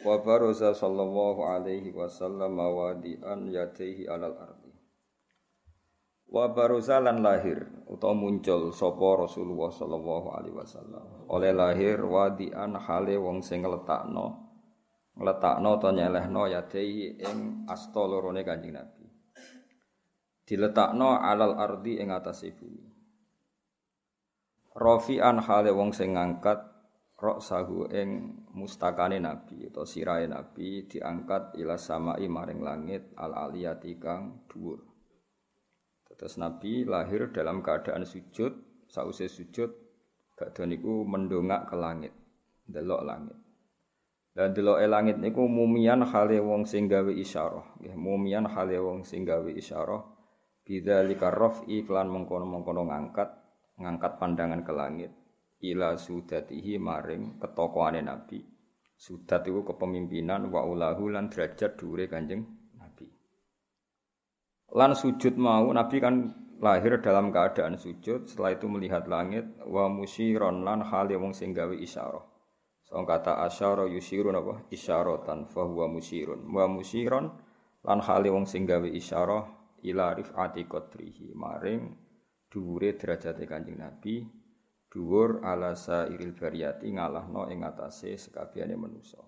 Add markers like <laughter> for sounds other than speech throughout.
Wa baraza sallallahu alaihi wasallam wadi'an yadaihi alal ardi. Wa baraza lan lahir utawa muncul sapa Rasulullah sallallahu alaihi wasallam. Oleh lahir wadi'an hale wong sing ngletakno ngletakno utawa nyelehno yadaihi ing asta lorone Kanjeng Nabi. Diletakno alal ardi ing atas bumi. Rafi'an hale wong sing ngangkat rok sahu ing mustakane nabi atau sirahe nabi diangkat ila samai maring langit al aliyati kang dhuwur. Terus nabi lahir dalam keadaan sujud, sause sujud badhe niku mendongak ke langit, delok langit. Dan deloke langit niku mumian hale wong sing gawe isyarah, mumian hale wong sing gawe isyarah bidzalika raf'i iklan mengkono-mengkono ngangkat, ngangkat pandangan ke langit ila sudatihi maring ketokohane Nabi. Sudat itu kepemimpinan wa ulahu lan derajat dhuwure Kanjeng Nabi. Lan sujud mau Nabi kan lahir dalam keadaan sujud, setelah itu melihat langit wa musyiron lan hale wong sing gawe isyarah. So kata asyara yusirun apa isyaratan fa huwa musyirun. Wa musyiron lan hale wong sing gawe isyarah ila rifati qadrihi maring dhuwure derajate Kanjeng Nabi dhuwur ala sairil bariyati ngalahno ing atase sekabehane manusa.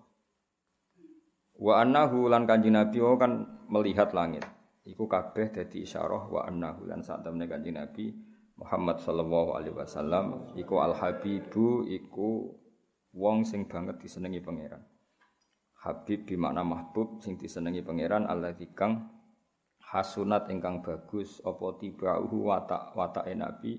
Wa annahu lan Kanjeng Nabi kan melihat langit. Iku kabeh dadi isyarah wa annahu lan sak temene Kanjeng Nabi Muhammad sallallahu alaihi wasallam iku al habibu iku wong sing banget disenengi pangeran. Habib bi makna mahbub sing disenengi pangeran Allah kang hasunat ingkang bagus apa tibauhu watak watake nabi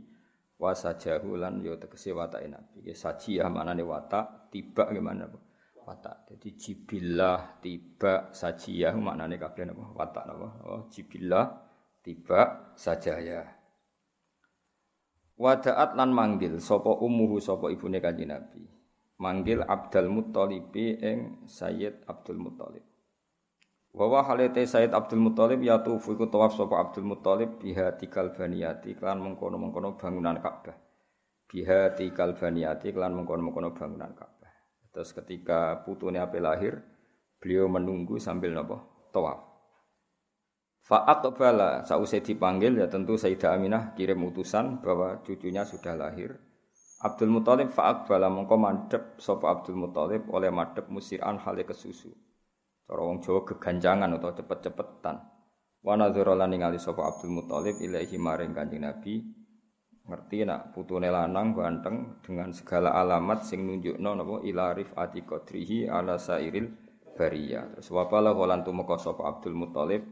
wasajahu lan yo tegese watake nabi. Ya sajiyah manane watak, tiba gimana apa? Watak. Jadi jibillah, tiba, sajiyah maknane kabeh napa? Watak napa? Oh, jibillah, tiba, sajaya. Wadaat lan manggil sapa ummuhu sapa ibune kanjeng Nabi. Manggil Abdul Muthalib ing Sayyid Abdul Muthalib. Wa wa halate Said Abdul Muthalib ya tufu iku tawaf sapa Abdul Muthalib biha tikal baniyati klan mengkono-mengkono bangunan Ka'bah. Biha tikal baniyati klan mengkono-mengkono bangunan Ka'bah. Terus ketika putune ape lahir, beliau menunggu sambil napa? Tawaf. Fa'aqbala sausai dipanggil ya tentu Sayyidah Aminah kirim utusan bahwa cucunya sudah lahir. Abdul Muthalib fa'aqbala mengko mandhep sapa Abdul Muthalib oleh madhep musiran hale kesusu. Cara wong Jawa keganjangan atau cepet-cepetan. Wa nadzara lan ningali sapa Abdul Muthalib ilaahi maring Kanjeng Nabi. Ngerti nak putune lanang ganteng dengan segala alamat sing nunjukno napa ila rifati qadrihi ala sairil bariyah. Terus wapala lan tumeka sapa Abdul Muthalib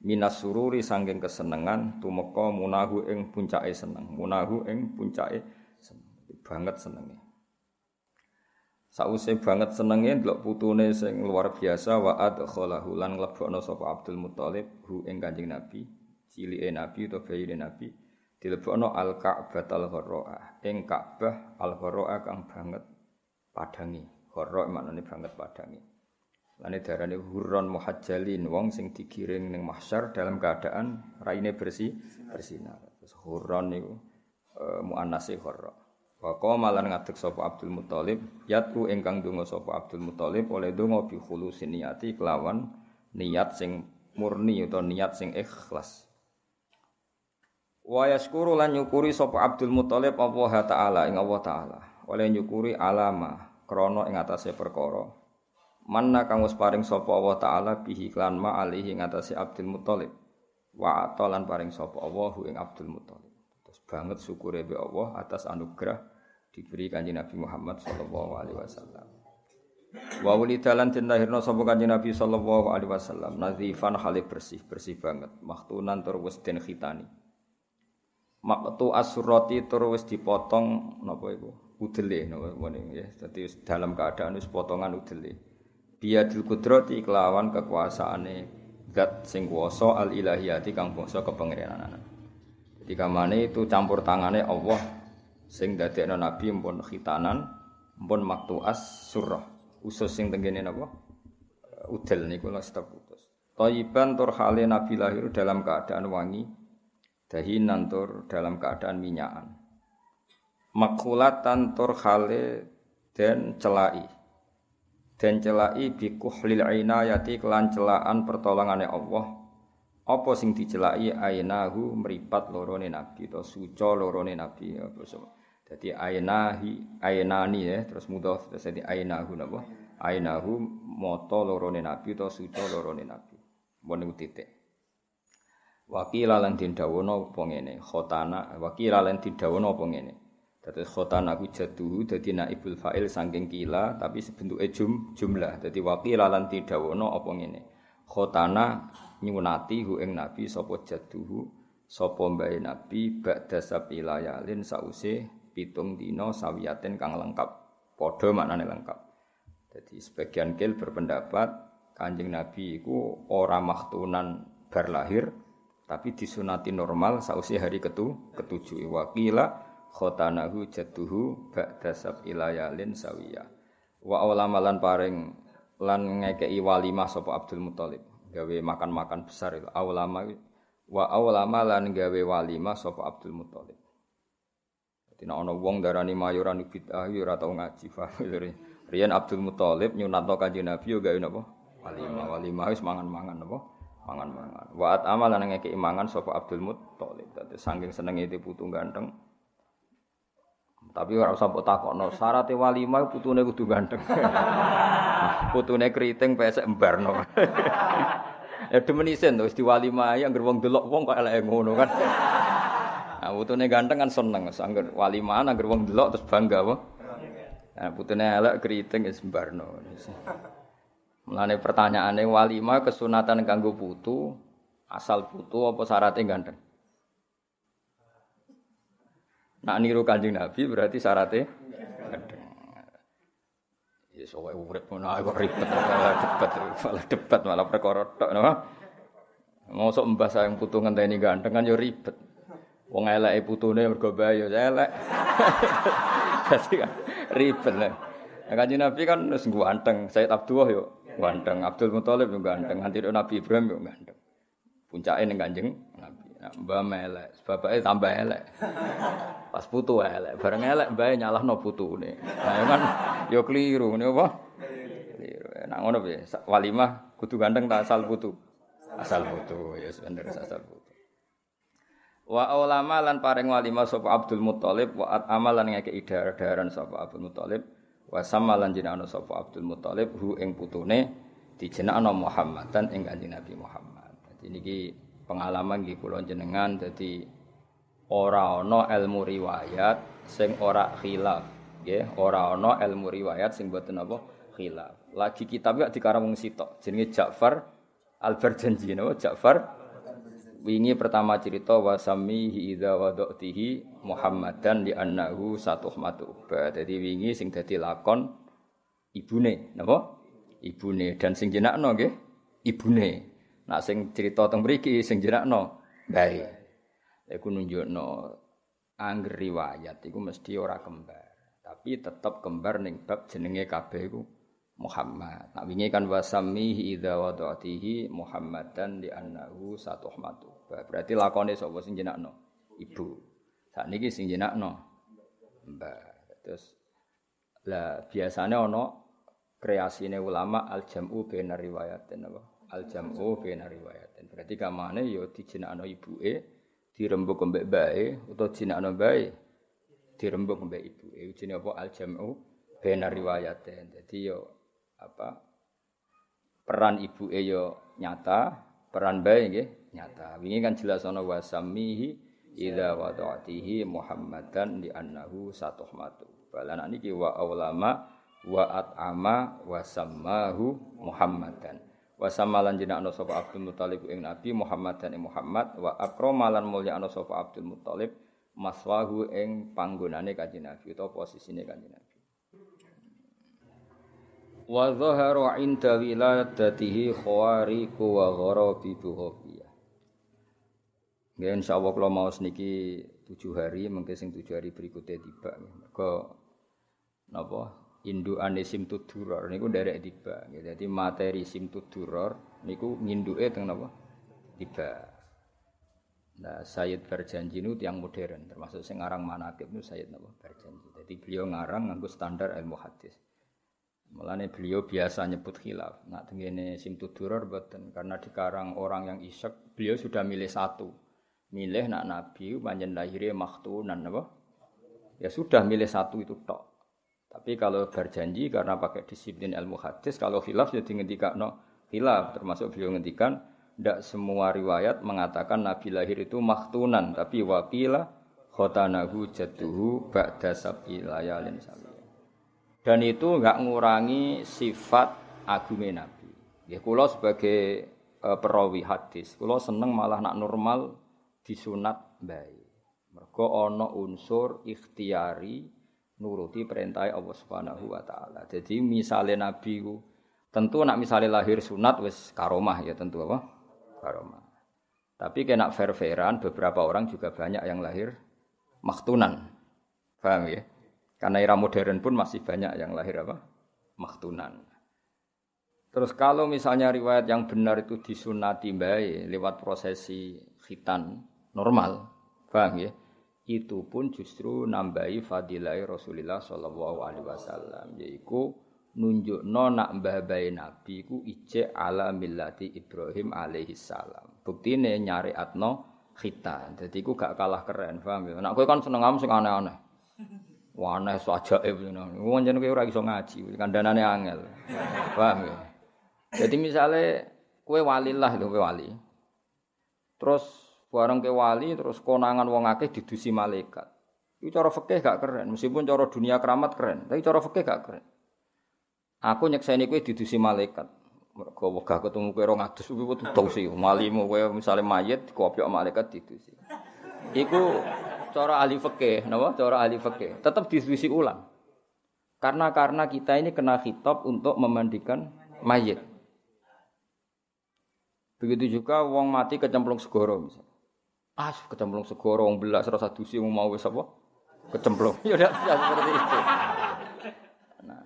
minas sururi sangking kesenengan tumeka munahu ing puncake seneng. Munahu ing puncake seneng. Banget senenge. Sause banget senenge ndelok putune sing luar biasa wa adkhalahu lan nglebokno sapa Abdul Muthalib hu ing Kanjeng Nabi, cilike Nabi utawa bayine Nabi, dilebokno al Ka'bah al Gharraah, ing Ka'bah al Gharraah kang banget padangi. Gharra maknane banget padangi. Lane darane hurron muhajjalin wong sing digiring ning mahsyar dalam keadaan raine bersih bersinar. Terus hurron niku e, muannase gharra. Wa qama lan ngadeg sapa Abdul Muthalib, yatu ingkang donga sapa Abdul Muthalib oleh donga bi khulusin niyati kelawan niat sing murni atau niat sing ikhlas. Wa yaskuru lan nyukuri sapa Abdul Muthalib Allah taala ing Allah taala. Oleh nyukuri alama krana ing atase perkara. Manna kang wis paring sapa Allah taala bihi klan ma alihi ing atase Abdul Muthalib. Wa atalan paring sapa Allah ing Abdul Muthalib banget syukure be Allah atas anugerah diberi kanjeng Nabi Muhammad sallallahu alaihi wasallam. Wa wulidalan den lahirna sapa kanjeng Nabi sallallahu alaihi wasallam nazifan hale bersih, bersih banget, maktunan tur wis den khitani. Maktu asurati tur wis dipotong napa iku? udele napa ya. Dadi dalam keadaan wis potongan udele. Biadil kudrati kelawan kekuasaane zat sing kuwasa al ilahiyati kang bangsa kepengeranan. Jadi kamane itu campur tangane Allah sing dadekno nabi mpun khitanan mpun maktuas surah. Usus sing tenggene napa? Udel niku lha putus. Thayyiban tur hale nabi lahir dalam keadaan wangi dahinan tur dalam keadaan minyakan makulatan tur khale dan celai dan celai bikuhlil inayati kelan celaan pertolongane Allah apa sing dicelai ainahu meripat lorone nabi to suco lorone nabi apa so dadi ainahi ainani ya terus mudhaf terus dadi ainahu napa? Ainahu moto lorone nabi to suco lorone nabi. Mbon titik. Wakila lan dindawono apa ngene? Khotana wakila lan dindawono apa ngene? Dadi khotana ku jaduhu dadi naibul fa'il saking kila tapi sebentuke jum jumlah. Dadi wakila lan didawono apa ngene. Khotana nyunati hu ing nabi sapa jaduhu sapa mbae nabi ba'da sabilayalin sause pitung dina sawiyaten kang lengkap. Padha maknane lengkap. Jadi sebagian kil berpendapat Kanjeng Nabi iku ora maktunan bar lahir tapi disunati normal sausi hari ketu ketujuh. Wakila khotanahu jadduhu ba'da sab'ila yalin sawiya wa ulama lan paring lan ngekei walimah sapa Abdul Muthalib. Gawe makan-makan besar itu. Ulama wa ulama lan gawe walimah sapa Abdul Muthalib Dina ana wong darani mayoran bid'ah ya ora tau ngaji <laughs> Riyen Abdul Muthalib nyunatno Kanjeng Nabi yo gawe napa? Walimah, walimah wis mangan-mangan napa? Mangan-mangan. Wa at amal lan ngekeki mangan sapa Abdul Muthalib. Dadi saking senenge putu ganteng, tapi ora usah mbok takokno, syarat walimah putune kudu ganteng. <laughs> putune keriting pesek embarno. <laughs> ya demen isin wis diwalimah anggere wong delok wong kok eleke ngono kan. Nah, putune ganteng kan seneng, angger walimah angger wong delok terus bangga apa? Nah, putune elek keriting wis embarno. Mulane pertanyaane walimah kesunatan kanggo putu, asal putu apa syaratnya ganteng? Nak niru Kanjeng Nabi berarti syaratnya kadang. Ya sowe urip ngono kok ribet malah debat malah debat malah perkara tok napa. Mosok mbah sayang putu ngenteni ganteng kan yo ribet. Wong eleke putune mergo bae yo elek. <laughs> Dadi kan ribet. Kanjeng Nabi kan wis ganteng, Sayyid Abdullah yo ganteng, Abdul Muthalib yo ganteng, nanti Nabi Ibrahim yo ganteng. Puncake ning Kanjeng Nabi. Mbah melek, bapake tambah elek. <laughs> Pas putu elek, bareng elek mbah nyalahno putune. Nah kan yo keliru ngene apa? Keliru. Nah ngono piye? Walimah kudu ganteng tak asal putu. Asal putu, ya bener asal putu. Wa ulama lan paring walimah sapa Abdul Muthalib wa at amalan ngeke idar-daran sapa Abdul Muthalib wa samalan jenengana sapa Abdul Muthalib hu ing putune dijenengana Muhammadan ing Kanjeng Nabi Muhammad. Jadi niki pengalaman nggih kula jenengan dadi ora ana ilmu riwayat sing ora khilaf nggih. Ora ana ilmu riwayat sing boten apa? Khilaf. Lagi kitab ya dikarang wong sitok? Jenenge Ja'far Al-Barjanji napa? Ja'far wingi pertama cerita wasamihi idza wadatihi Muhammadan li annahu satuhmatu dadi wingi sing dadi lakon ibune napa ibune dan sing jenakno nggih ibune Nak sing cerita teng mriki sing jenakno bae. Iku nunjukno angger riwayat iku mesti ora kembar. Tapi tetep kembar ning bab jenenge kabeh iku Muhammad. Nak wingi kan wasamihi idza wadatihi Muhammadan di annahu satuhmatu. Berarti lakone sapa sing jenakno? Ibu. Saat niki sing jenakno Mbah. Terus lah biasanya ono kreasine ulama al jam'u bainar riwayatin apa? al jam'u baina riwayatin. Berarti kamane ya dijinakno ibuke dirembuk mbek bae utawa jinakno bae dirembuk mbek ibuke. Jenenge apa al jam'u baina riwayatin. Dadi yo apa peran ibuke yo nyata, peran bae nggih nyata. Wingi kan jelas ana wasamihi idza wada'atihi Muhammadan di annahu satuhmatu. Balan niki wa ulama wa at'ama wa sammahu Muhammadan wa samalan jenakno sapa Abdul Muthalib ing Nabi Muhammad dan Muhammad wa akramalan mulya ana sapa Abdul Muthalib maswahu ing panggonane kanjeng Nabi utawa posisine kanjeng Nabi wa dhahara inda wiladatihi khawariqu wa gharabi buhafiyah Nggih insyaallah kula mau niki tujuh hari mungkin sing tujuh hari berikutnya tiba. Mergo napa? Induane simtuduror niku nderek tiba. Jadi materi simtuduror niku nginduke teng napa? Tiba. Nah, Sayyid Berjanji itu yang modern, termasuk sing ngarang manakib itu Sayyid napa Berjanji. Jadi beliau ngarang nganggo standar ilmu hadis. Mulane beliau biasa nyebut khilaf. Nak tengene simtuduror boten karena dikarang orang yang isek, beliau sudah milih satu. Milih nak nabi panjen lahirnya maktunan apa? Ya sudah milih satu itu tok. Tapi kalau berjanji karena pakai disiplin ilmu hadis, kalau khilaf jadi ya ngendikan no khilaf, termasuk beliau ngendikan tidak semua riwayat mengatakan Nabi lahir itu maktunan, tapi wakila khotanahu jatuhu ba'da sab'i layalin dan itu enggak ngurangi sifat agungnya Nabi. Ya kula sebagai e, perawi hadis, kula seneng malah nak normal disunat baik. Mergo ana unsur ikhtiari nuruti perintah Allah Subhanahu wa taala. Jadi misalnya Nabi tentu nak misalnya lahir sunat wis karomah ya tentu apa? Karomah. Tapi kena fair-fairan beberapa orang juga banyak yang lahir maktunan. Paham ya? Karena era modern pun masih banyak yang lahir apa? Maktunan. Terus kalau misalnya riwayat yang benar itu disunati baik lewat prosesi khitan normal, paham ya? Itu pun justru nambahi fadilai Rasulullah Shallallahu Alaihi Wasallam, yaitu nunjuk nak mbah bayi Nabi ku ije ala millati Ibrahim alaihi salam. Bukti ini nyari atno khitan, jadi ku gak kalah keren, paham ya? Nak kan seneng am sing aneh-aneh. Wana so ajaib ngono. Wong jeneng kowe ora iso ngaji, kandhanane angel. Paham ya? Jadi misalnya kue wali lah itu kue wali. Terus bareng ke wali terus konangan wong akeh didusi malaikat. Itu cara fikih gak keren, meskipun cara dunia keramat keren, tapi cara fikih gak keren. Aku nyekseni kowe didusi malaikat. Mergo wegah ketemu kowe 200 kuwi tutung sih. Malimu kowe misale mayit dikopiok malaikat didusi. Iku cara ahli fikih, napa? Cara ahli fikih. Tetap diskusi ulang. Karena karena kita ini kena khitab untuk memandikan mayit. Begitu juga wong mati kecemplung segoro misalnya. Ah, kecemplung segoro wong belas rasa dusi mau wis apa? Kecemplung. <laughs> Ya udah ya, seperti itu. Nah,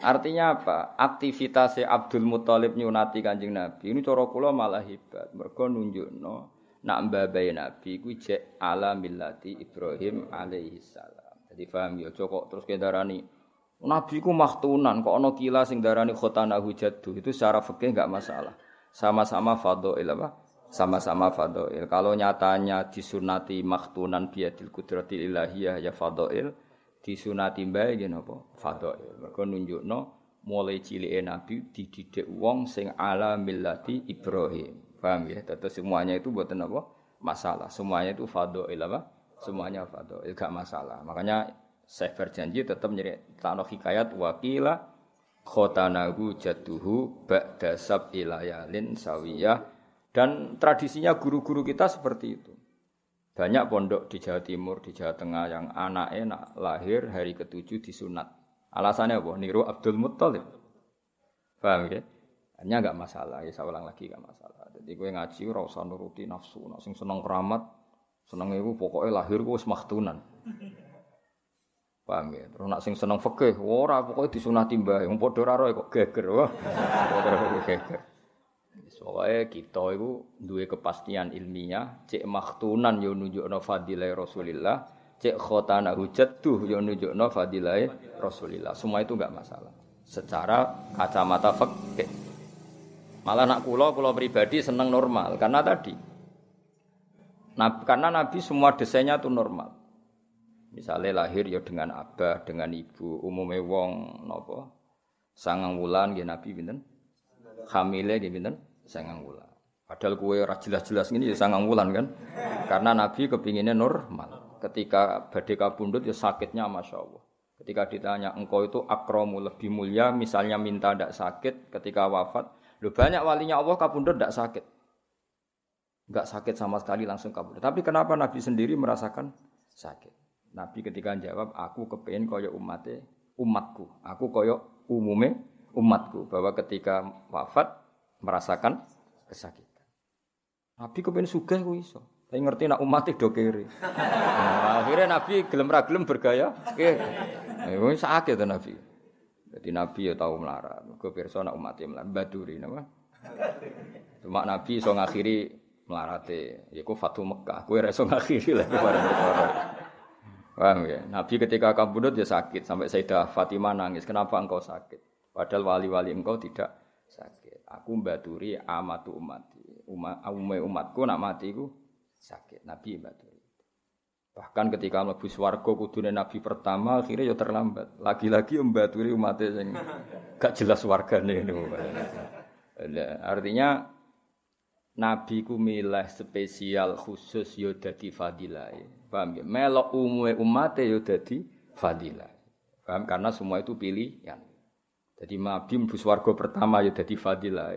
artinya apa? Aktivitas Abdul Muthalib nyunati Kanjeng Nabi ini cara kula malah hebat. Mergo nunjukno nak mbabai Nabi kuwi jek ala millati Ibrahim alaihi salam. Jadi paham ya kok terus kendarani Nabi ku maktunan kok ana kila sing darani khotana hujatu itu secara fikih enggak masalah. Sama-sama fadhail apa? Sama-sama fadhail. Kalau nyatanya disunati maktunan biadil kudratil ilahiyah ya fadhail, disunati mbae nggih napa? Fadhail. Mergo nunjukno mulai cilike Nabi dididik wong sing ala millati Ibrahim. Paham ya? Terus semuanya itu buatan apa? Masalah. Semuanya itu fadha'il apa? Semuanya fadha'il gak masalah. Makanya saya berjanji tetap nyeri tanah hikayat wakila khotanahu jatuhu ba'da ilayalin sawiyah dan tradisinya guru-guru kita seperti itu. Banyak pondok di Jawa Timur, di Jawa Tengah yang anaknya nak lahir hari ketujuh disunat. Alasannya apa? Niru Abdul Muttalib. Paham ya? Hanya enggak masalah, ya saya ulang lagi enggak masalah. Jadi gue ngaji ora usah nuruti nafsu, nak sing seneng keramat, seneng iku pokoknya lahir gue wis maktunan. Paham ya? Terus nak sing seneng fikih, ora pokoknya disunati mbah, wong padha ora kok geger. Geger. Soalnya kita itu dua kepastian ilmiah, cek maktunan yo nunjukno fadilah Rasulillah, cek khotana hujat tuh yo nunjukno fadilah Rasulillah. Semua itu enggak masalah. Secara kacamata fikih. Malah nak kulo, kulo pribadi seneng normal karena tadi. Nah, karena Nabi semua desainnya itu normal. Misalnya lahir ya dengan abah, dengan ibu, umumnya wong nopo sangang wulan ya Nabi binten, hamile ya binten, sangang wulan. Padahal kue jelas-jelas ini ya sangang wulan kan, karena Nabi kepinginnya normal. Ketika badai kabundut ya sakitnya masya Allah. Ketika ditanya engkau itu akromu lebih mulia, misalnya minta tidak sakit, ketika wafat Lu banyak walinya Allah kabundut tidak sakit. Enggak sakit sama sekali langsung kabundut. Tapi kenapa Nabi sendiri merasakan sakit. Nabi ketika jawab, aku kepengen koyo umatnya, umatku. Aku koyo umume umatku. Bahwa ketika wafat merasakan kesakitan. Nabi kepengen sugih ku iso. Tapi ngerti nak umatnya do kiri. Nah, akhirnya Nabi gelem ra gelem bergaya kiri. Eh, sakit Nabi. Jadi Nabi ya tahu melarat. Gue pirsa nak umatnya melarat. Baduri nama. Cuma Nabi so ngakhiri. Ya ku Fatu Mekah. Gue reso ngakhiri lah bareng ya? Nabi ketika kabudut ya sakit sampai Sayyidah Fatimah nangis. Kenapa engkau sakit? Padahal wali-wali engkau tidak sakit. Aku baturi amatu umati. Umat, umatku nak mati ku sakit. Nabi baturi. Bahkan ketika mlebu swarga kudune nabi pertama akhirnya ya terlambat. Lagi-lagi mbaturi umatnya yang <laughs> gak jelas wargane. Artinya Nabi ku milih spesial khusus yo dadi fadilah. Paham ya? Melok umume umate yo dadi fadilah. Paham? Karena semua itu pilihan. Jadi Nabi mlebu swarga pertama yo dadi fadilah.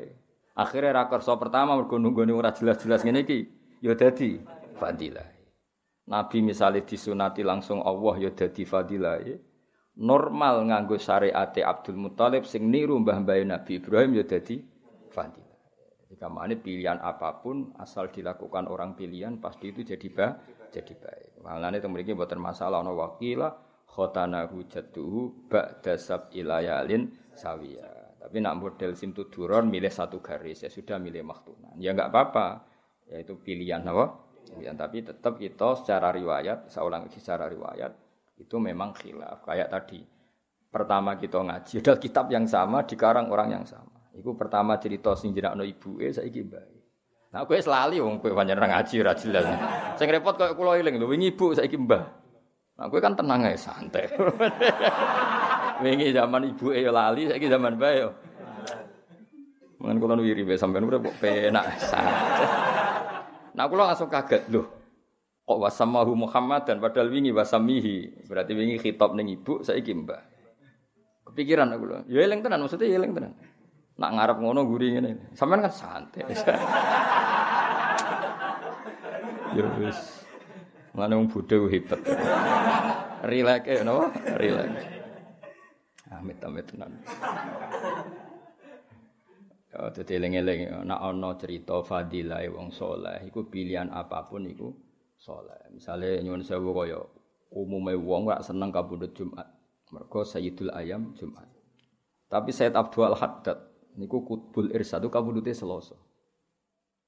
Akhirnya rakersa pertama mergo nunggone ora jelas-jelas ngene iki yo dadi fadilah. Nabi misalnya disunati langsung Allah yo dadi fadilah. Normal nganggo syariate Abdul Muthalib sing niru mbah-mbah Nabi Ibrahim yo dadi fadilah. Jika mana pilihan apa pun asal dilakukan orang pilihan pasti itu jadi bah, jadi baik. Malah itu memiliki buatan masalah ono wakila khotana hujatuhu ba'da ilayalin sawiya. Tapi nak model simtu duron milih satu garis ya sudah milih maktunan. Ya enggak apa-apa. Ya itu pilihan apa? Pilihan tapi tetap kita secara riwayat, saya ulang secara riwayat itu memang khilaf. Kayak tadi pertama kita ngaji adalah kitab yang sama dikarang orang yang sama. Iku pertama cerita sing jenakno ibuke saiki mbae. Nah kowe selali wong kowe pancen ora ngaji ora jelas. Sing repot koyo kula eling lho wingi ibu saiki mbah. Nah kowe kan tenang ae santai. <laughs> wingi zaman ibuke ya lali saiki zaman mbah. Mungkin kula wiri sampean penak santai. Nah kula langsung kaget lho. Kok wasamahu Muhammad dan padahal wingi wasamihi. Berarti wingi khitab ning ibu saiki mbah. Kepikiran aku lho. Ya eling tenan maksudnya ya eling tenan. Nak ngarep ngono guri ngene. Sampeyan kan santai. <laughs> ya wis. Ngene wong bodho hebat. Relax ya napa? Relax. Amit amit tenan. Ya dadi eling-eling nek ana cerita fadilah wong saleh iku pilihan apa pun iku saleh. Misale nyuwun sewu kaya umume wong ora seneng kabudut Jumat. Mergo Sayyidul Ayam Jumat. Tapi Sayyid Abdul Haddad niku kutbul irsad itu kabudute Selasa.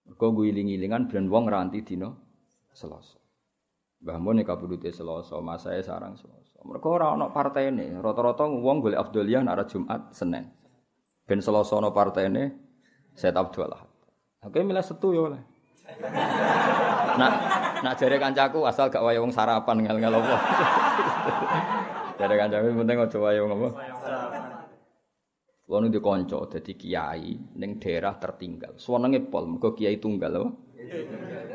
Mergo guling-gilingan ben wong nganti dina Selasa. Mbah Mun kabudute Selasa, masae sarang Selasa. Mergo ora ana partene, rata-rata wong golek afdoliyah nek Jumat, Senin. Ben Selasa ana partene Said Abdul Ahad. Oke milih setu ya oleh. Nak nak jare kancaku asal gak wayang sarapan ngel-ngel apa. jare kancaku penting aja wayang apa. Kulo nu dikonco dadi kiai ning daerah tertinggal. Suwenenge pol mergo kiai tunggal apa?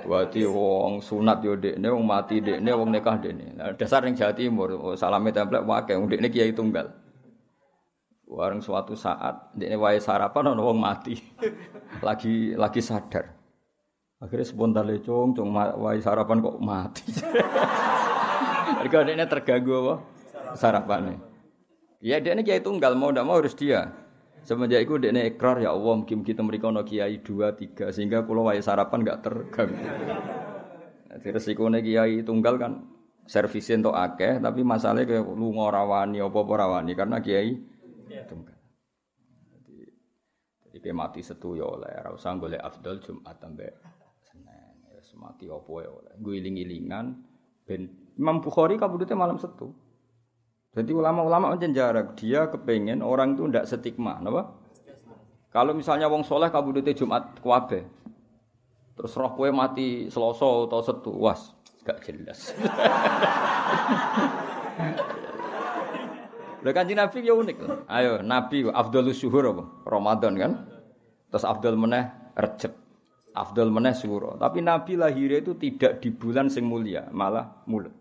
Dadi wong sunat yo dekne, wong mati dekne, wong nikah dekne. Nah, dasar ning Jawa Timur, oh, salame templek wae wong dekne kiai tunggal. Wareng suatu saat dekne wae sarapan wong mati. <laughs> lagi lagi sadar. Akhirnya spontan lecong, cung wae sarapan kok mati. <laughs> Mereka dekne terganggu apa? Sarapannya. Ya dia ini kiai tunggal mau tidak mau harus dia. Semenjak itu dia ikrar ya Allah mungkin kita mereka no kiai dua tiga sehingga kalau wae sarapan nggak terganggu. Jadi resiko kiai tunggal kan servisin to akeh tapi masalahnya kayak lu ngorawani apa apa rawani karena kiai tunggal. Jadi jadi mati setu ya oleh ora usah golek afdal Jumat sampai Senin. Ya semati apa ya oleh. Guling-gilingan ben Imam Bukhari kabudutnya malam setu. Jadi ulama-ulama menjenjarak dia kepengen orang itu tidak stigma, apa? Kalau misalnya wong soleh kabudute Jumat kuabe, terus roh kue mati seloso atau setu, was gak jelas. <laughs> Lah kanjeng Nabi ya unik. Ayo Nabi Abdul Syuhur apa? Ramadan kan. Terus Abdul meneh Rejab. Abdul meneh Suro. Tapi Nabi lahirnya itu tidak di bulan sing mulia, malah mulut.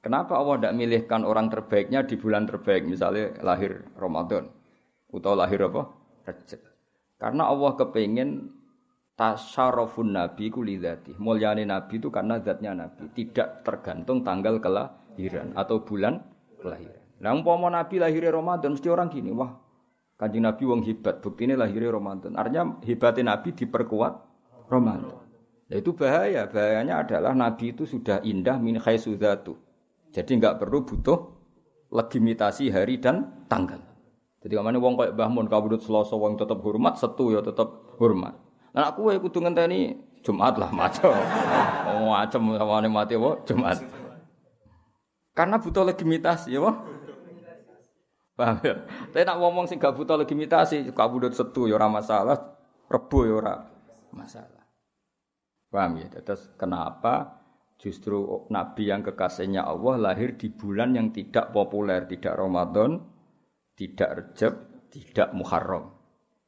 Kenapa Allah tidak milihkan orang terbaiknya di bulan terbaik, misalnya lahir Ramadan, atau lahir apa? Rejab. Karena Allah kepengen tasyarafun nabi ku lidzati. Mulyane nabi itu karena zatnya nabi, tidak tergantung tanggal kelahiran atau bulan kelahiran. Nah, umpama nabi lahirnya Ramadan mesti orang gini, wah Kanjeng Nabi wong hebat, ini lahirnya Ramadan. Artinya hebatnya Nabi diperkuat Ramadan. Nah, itu bahaya. Bahayanya adalah Nabi itu sudah indah min khaisudatu. Jadi nggak perlu butuh legitimasi hari dan tanggal. Jadi kamane wong kayak Mbah Mun kabudut Selasa wong tetap hormat, setu ya tetap hormat. Nah aku wae kudu ngenteni Jumat lah macam. <laughs> Macam sama mati apa Jumat. Karena butuh legitimasi ya, Paham ya? Tapi nak ngomong sing gak butuh legitimasi, kabudut setu ya ora masalah, rebo ya ora masalah. Paham ya? Terus kenapa justru nabi yang kekasihnya Allah lahir di bulan yang tidak populer, tidak Ramadan, tidak Rejab, tidak Muharram.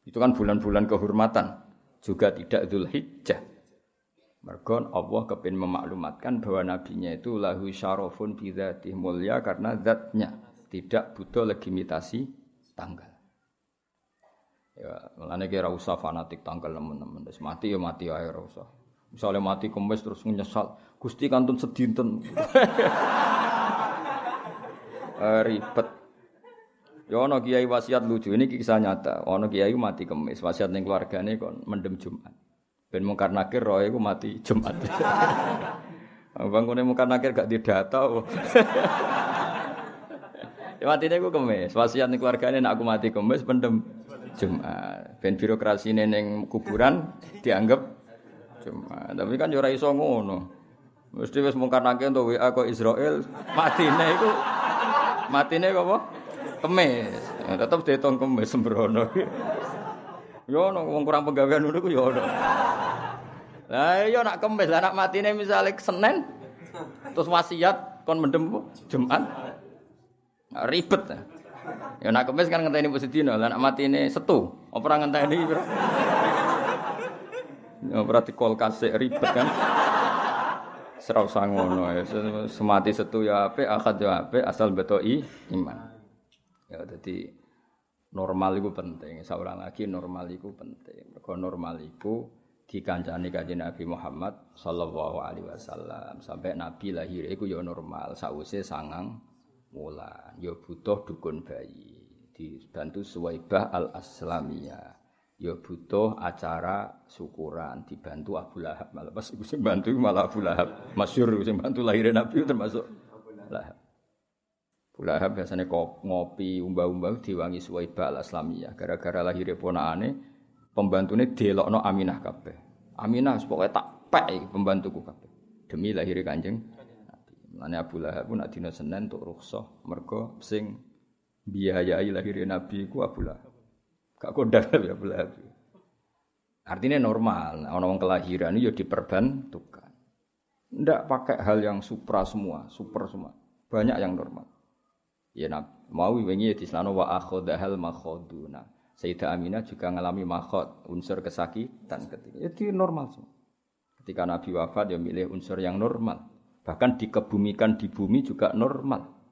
Itu kan bulan-bulan kehormatan, juga tidak Dzulhijjah. Mergon Allah kepin memaklumatkan bahwa nabinya itu lahu syarafun bidzati mulia karena zatnya tidak butuh legitimasi tanggal. Ya, mulane kira usah fanatik tanggal teman-teman. Wis mati ya mati ae ora usah. Misalnya mati kemis terus menyesal, Gusti kantun sedinten. <laughs> eh, ribet. Ya ana kiai wasiat lucu ini kisah nyata. Ana kiai mati kemis, wasiat ning keluargane kon mendem Jumat. Ben mungkar nakir roe iku mati Jumat. <laughs> Bang kene mungkar nakir gak didata. Ya matine ku kemis. Wasiat ning keluargane nek aku mati kemis pendem Jumat. Ben birokrasi ning kuburan dianggap Jumat. Tapi kan yo ora iso ngono. Mesti wis mungkarake untuk WA kok Israel matine iku matine kok apa? Kemis. Ya, tetep dihitung kemis sembrono. <laughs> Yo ono wong kurang penggawean ngono ku yo ono. Lah iya nak kemis, lah nak matine misale Senin terus wasiat kon mendem Jumat. Ribet. Ya nak kemis kan ngenteni mbok sedina, lah nak matine setu. Apa ora ngenteni piro? Ya berarti kol kasih ribet kan. Serau sangono ya. Semati setu ya apik, akad ya apik, asal betoi iman. Ya jadi normal itu penting. Seorang lagi normal itu penting. Mergo normal itu dikancani kanjeng Nabi Muhammad sallallahu alaihi wasallam. Sampai Nabi lahir itu ya normal. Sause sangang wulan. Ya butuh dukun bayi. Dibantu Suwaibah al Aslamiyah ya butuh acara syukuran. Dibantu Abu Lahab malah. Pas iku sing bantu malah Abu Lahab. Masyhur sing bantu lahir Nabi termasuk Lahab. Abu Lahab biasanya ngopi umbah-umbah diwangi Suwaibah al Aslamiyah gara-gara lahir ponakane pembantune delokno Aminah kabeh Aminah pokoknya tak pek pembantuku kabeh demi lahir Kanjeng Mane Abu Lahab pun nak dina Senin untuk rukhsah mergo sing biayai lahir Nabi ku Abu Lahab. Gak kondang ya Abu Lahab. Artinya normal, ana wong kelahiran ya diperbantukan. Ndak pakai hal yang supra semua, super semua. Banyak yang normal. Ya mau wingi di selano wa akhodahal makhoduna. Sayyidah Aminah juga mengalami makhod, unsur kesakitan ketika. Itu normal semua. Ketika Nabi wafat ya milih unsur yang normal. Bahkan dikebumikan di bumi juga normal.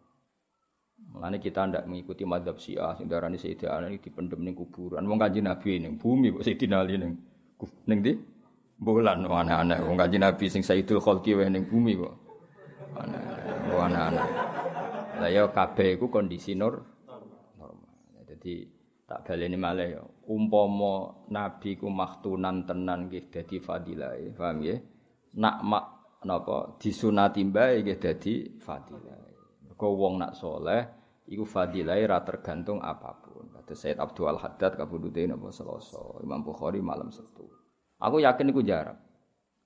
Mulane kita ndak mengikuti madhab Syiah sing darani Sayyidina Ali dipendem ning kuburan. Wong Kanjeng Nabi ning bumi kok Sayyidina Ali ning ning ndi? Bulan aneh-aneh wong Kanjeng Nabi sing Sayyidul Khalqi wae ning bumi kok. Aneh, aneh-aneh. Lah ya kabeh iku kondisi nur normal. Jadi tak baleni malih ya. Umpama nabi ku maktunan tenan nggih dadi fadilah, paham ya? Nak mak napa disunati mbae nggih dadi fadilah. Mergo wong nak soleh iku fadilah ra tergantung apa pun. Kata Said Abdul Haddad kabudute napa Selasa, Imam Bukhari malam Sabtu. Aku yakin iku jarak.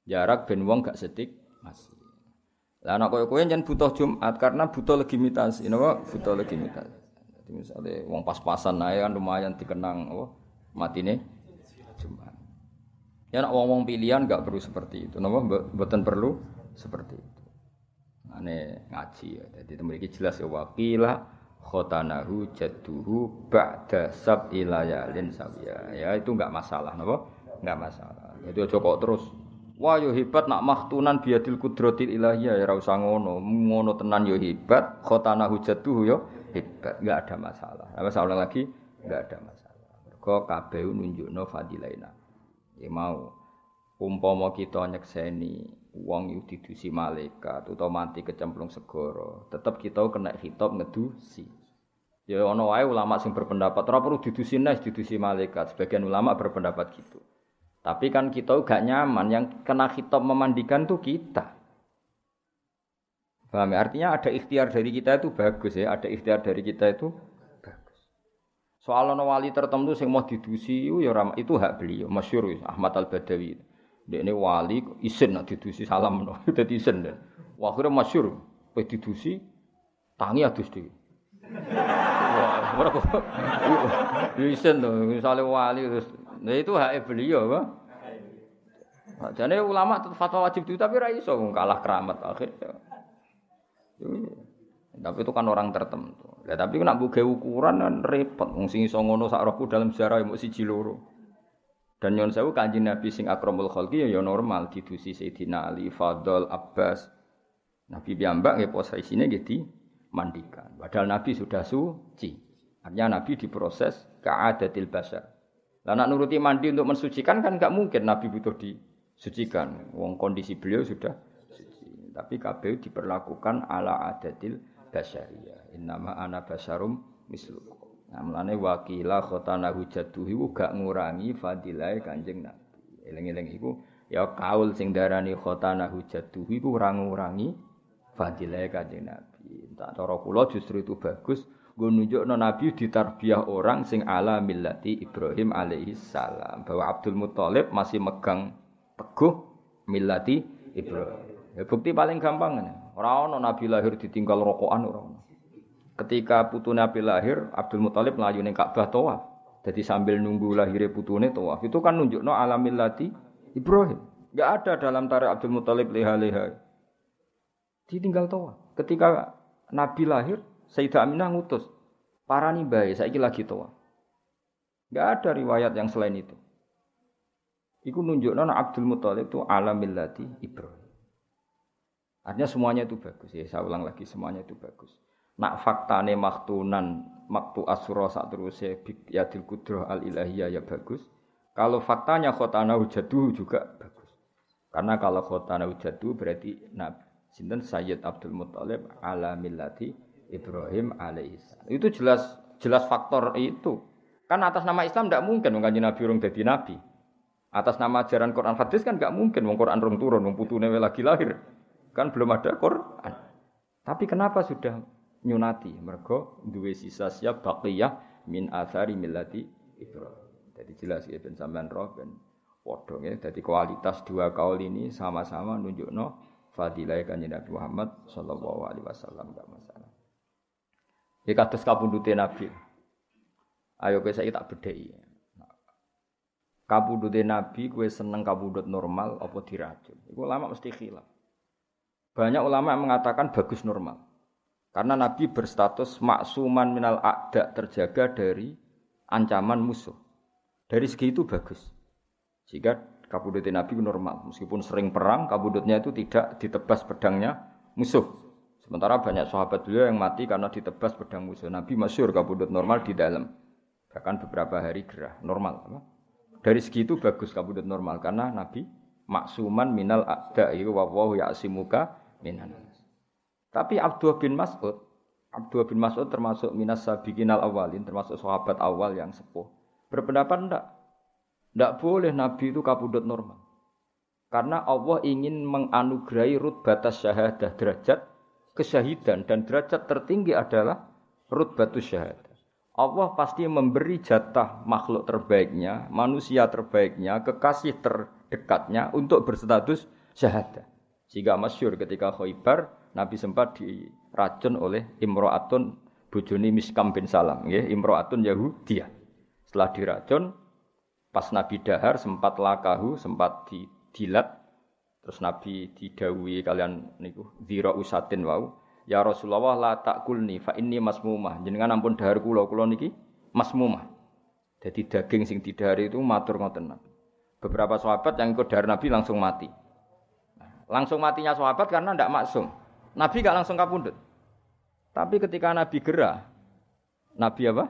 Jarak ben wong gak setik masih. Lah anak koyo kowe jan butuh Jumat karena butuh legitimitas, napa butuh legitimitas. Misalnya wong pas-pasan ae kan lumayan dikenang apa matine Jumat. Ya nak wong-wong pilihan gak perlu seperti itu. Napa mboten perlu seperti itu. Ane ngaji ya. Jadi memiliki jelas ya wakila khotanahu jadduhu ba'da sab ilayalin sawiya. Ya itu enggak masalah napa? Enggak masalah. Aja kok terus Wah yo hebat nak maktunan biadil kudratil ilahiyah ya usah ngono. Tenan yo hebat, khotana hujatuhu yo hebat, enggak ada masalah. Apa salah lagi? Enggak ada masalah. Mergo kabeh nunjukno fadilaina. Ya mau umpama kita nyekseni wong iku didusi malaikat utawa mati kecemplung segara, tetep kita kena hitop ngedusi. Ya ana wae ulama sing berpendapat ora perlu didusi nes didusi malaikat. Sebagian ulama berpendapat gitu. Tapi kan kita gak nyaman yang kena hitop memandikan tuh kita. Paham ya? Artinya ada ikhtiar dari kita itu bagus ya, ada ikhtiar dari kita itu bagus. Soal ono wali tertentu sing mau didusi ya itu hak beliau, masyhur Ahmad Al-Badawi. Dia ini wali isin nak didusi salam no, <laughs> dadi isin dan. Wah akhirnya masyhur, pe didusi tangi adus dhewe. Wah. <laughs> Isin to, misale wali terus. Nah itu hak beliau, Pak. Jadi ulama fatwa wajib itu tapi ra iso kalah keramat akhirnya. Tapi itu kan orang tertentu. Ya, tapi nak buka ukuran kan repot. Wong sing iso ngono dalam sejarah ya siji loro. Dan nyon sewu kanjeng Nabi sing akramul khalqi ya, ya normal didusi Sayyidina Ali, Fadl, Abbas. Nabi piyambak ya posisinya gitu mandikan. Padahal Nabi sudah suci. Artinya Nabi diproses keadatil basar. Lah nak nuruti mandi untuk mensucikan kan enggak mungkin Nabi butuh disucikan. Wong kondisi beliau sudah tapi kabeh diperlakukan ala adatil basyariyah. Innama ana basyarum mislukum. Nah, mulane wakila khotana hujatuhi gak ngurangi fadilah Kanjeng Nabi. Eling-eling iku ya kaul sing darani khotana hujatuhi ku ora ngurangi fadilah Kanjeng Nabi. Tak cara kula justru itu bagus gue nunjukno Nabi ditarbiyah orang sing ala millati Ibrahim alaihi salam bahwa Abdul Muthalib masih megang teguh millati Ibrahim. Ya bukti paling gampang ini. Ora ono nabi lahir ditinggal rokokan ora ono. Ketika putu nabi lahir, Abdul Muthalib melayu ning Ka'bah tawaf. Jadi sambil nunggu lahirnya putune tawaf. Itu kan nunjukno alamillati Ibrahim. Enggak ada dalam tarik Abdul Muthalib leha-leha. Ditinggal tawaf. Ketika Nabi lahir, Sayyidah Aminah ngutus. Parani bae, saiki lagi tawaf. Enggak ada riwayat yang selain itu. Iku nunjukno Abdul Muthalib itu alamillati Ibrahim. Artinya semuanya itu bagus ya. Saya ulang lagi semuanya itu bagus. Nak faktane maktunan maktu asura saat terus ya kudroh al ilahiyah ya bagus. Kalau faktanya khotana hujadu juga bagus. Karena kalau khotana hujadu berarti Nabi Sinten Sayyid Abdul Muthalib ala millati Ibrahim alaihissalam. Itu jelas jelas faktor itu. Kan atas nama Islam tidak mungkin mengkaji Nabi urung jadi Nabi. Atas nama ajaran Quran hadis kan nggak mungkin wong Quran rung turun, wong putune lagi lahir. Kan belum ada Quran. Tapi kenapa sudah nyunati? Mergo duwe sisa siap baqiyah min athari millati Ibrahim. Jadi jelas ya ben sampean roh ben padha ya. Jadi kualitas dua kaul ini sama-sama nunjukno fadilah kanjeng Nabi Muhammad sallallahu alaihi wasallam enggak masalah. Ya kados kapundhute Nabi. Ayo kowe saiki tak bedheki. Kapundhute Nabi kowe seneng kapundhut normal apa diracun? Iku lama mesti khilaf. Banyak ulama yang mengatakan bagus normal. Karena Nabi berstatus maksuman minal akda terjaga dari ancaman musuh. Dari segi itu bagus. Jika kabudut Nabi normal. Meskipun sering perang, kabudutnya itu tidak ditebas pedangnya musuh. Sementara banyak sahabat beliau yang mati karena ditebas pedang musuh. Nabi masyur kabudut normal di dalam. Bahkan beberapa hari gerah. Normal. Dari segi itu bagus kabudut normal. Karena Nabi maksuman minal akda. Iku wawahu ya'simuka minan. Tapi Abdullah bin Mas'ud, Abdullah bin Mas'ud termasuk minas sabiqinal awalin, termasuk sahabat awal yang sepuh. Berpendapat ndak? Ndak boleh Nabi itu kabudut normal. Karena Allah ingin menganugerahi batas syahadah derajat kesyahidan dan derajat tertinggi adalah rut batus syahadah. Allah pasti memberi jatah makhluk terbaiknya, manusia terbaiknya, kekasih terdekatnya untuk berstatus syahadah. Sehingga masyur ketika Khaybar Nabi sempat diracun oleh Imro'atun bujuni Miskam bin Salam, ya, Imro'atun Yahudiyah. Setelah diracun, pas Nabi dahar sempat lakahu, sempat didilat, terus Nabi didawi kalian niku zira usatin wau. Ya Rasulullah la takulni fa inni masmumah. Jenengan ampun dahar kula kula niki masmumah. Jadi daging sing didahari itu matur ngoten Beberapa sahabat yang ikut dahar Nabi langsung mati. Langsung matinya sahabat karena tidak maksum. Nabi gak langsung kapundut. Tapi ketika Nabi gerah, Nabi apa?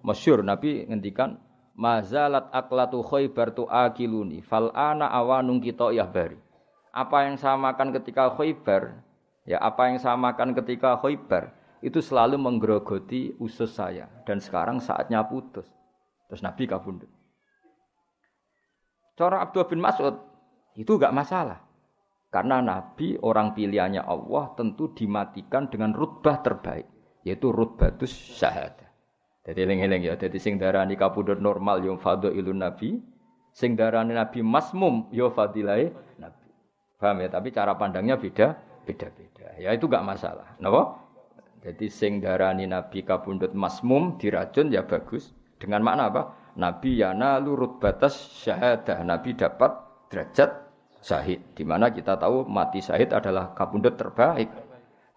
Masyur, Nabi ngendikan mazalat aklatu khaybar tu akiluni fal ana awanung kita ya bari apa yang saya makan ketika khaybar ya apa yang saya makan ketika khaybar itu selalu menggerogoti usus saya dan sekarang saatnya putus terus nabi kabundut cara Abdul bin Mas'ud itu enggak masalah karena nabi orang pilihannya Allah tentu dimatikan dengan rutbah terbaik yaitu rutbatus syahadah jadi eling-eling ya, jadi sing darani kapundhut normal yo ilun nabi, sing darani nabi masmum yo fadilai nabi. Paham ya? Tapi cara pandangnya beda, beda-beda. Ya itu gak masalah. Napa? Jadi sing darani nabi kapundhut masmum diracun ya bagus. Dengan makna apa? Nabi yana lurut batas syahadah. Nabi dapat derajat syahid. Di mana kita tahu mati syahid adalah kapundhut terbaik.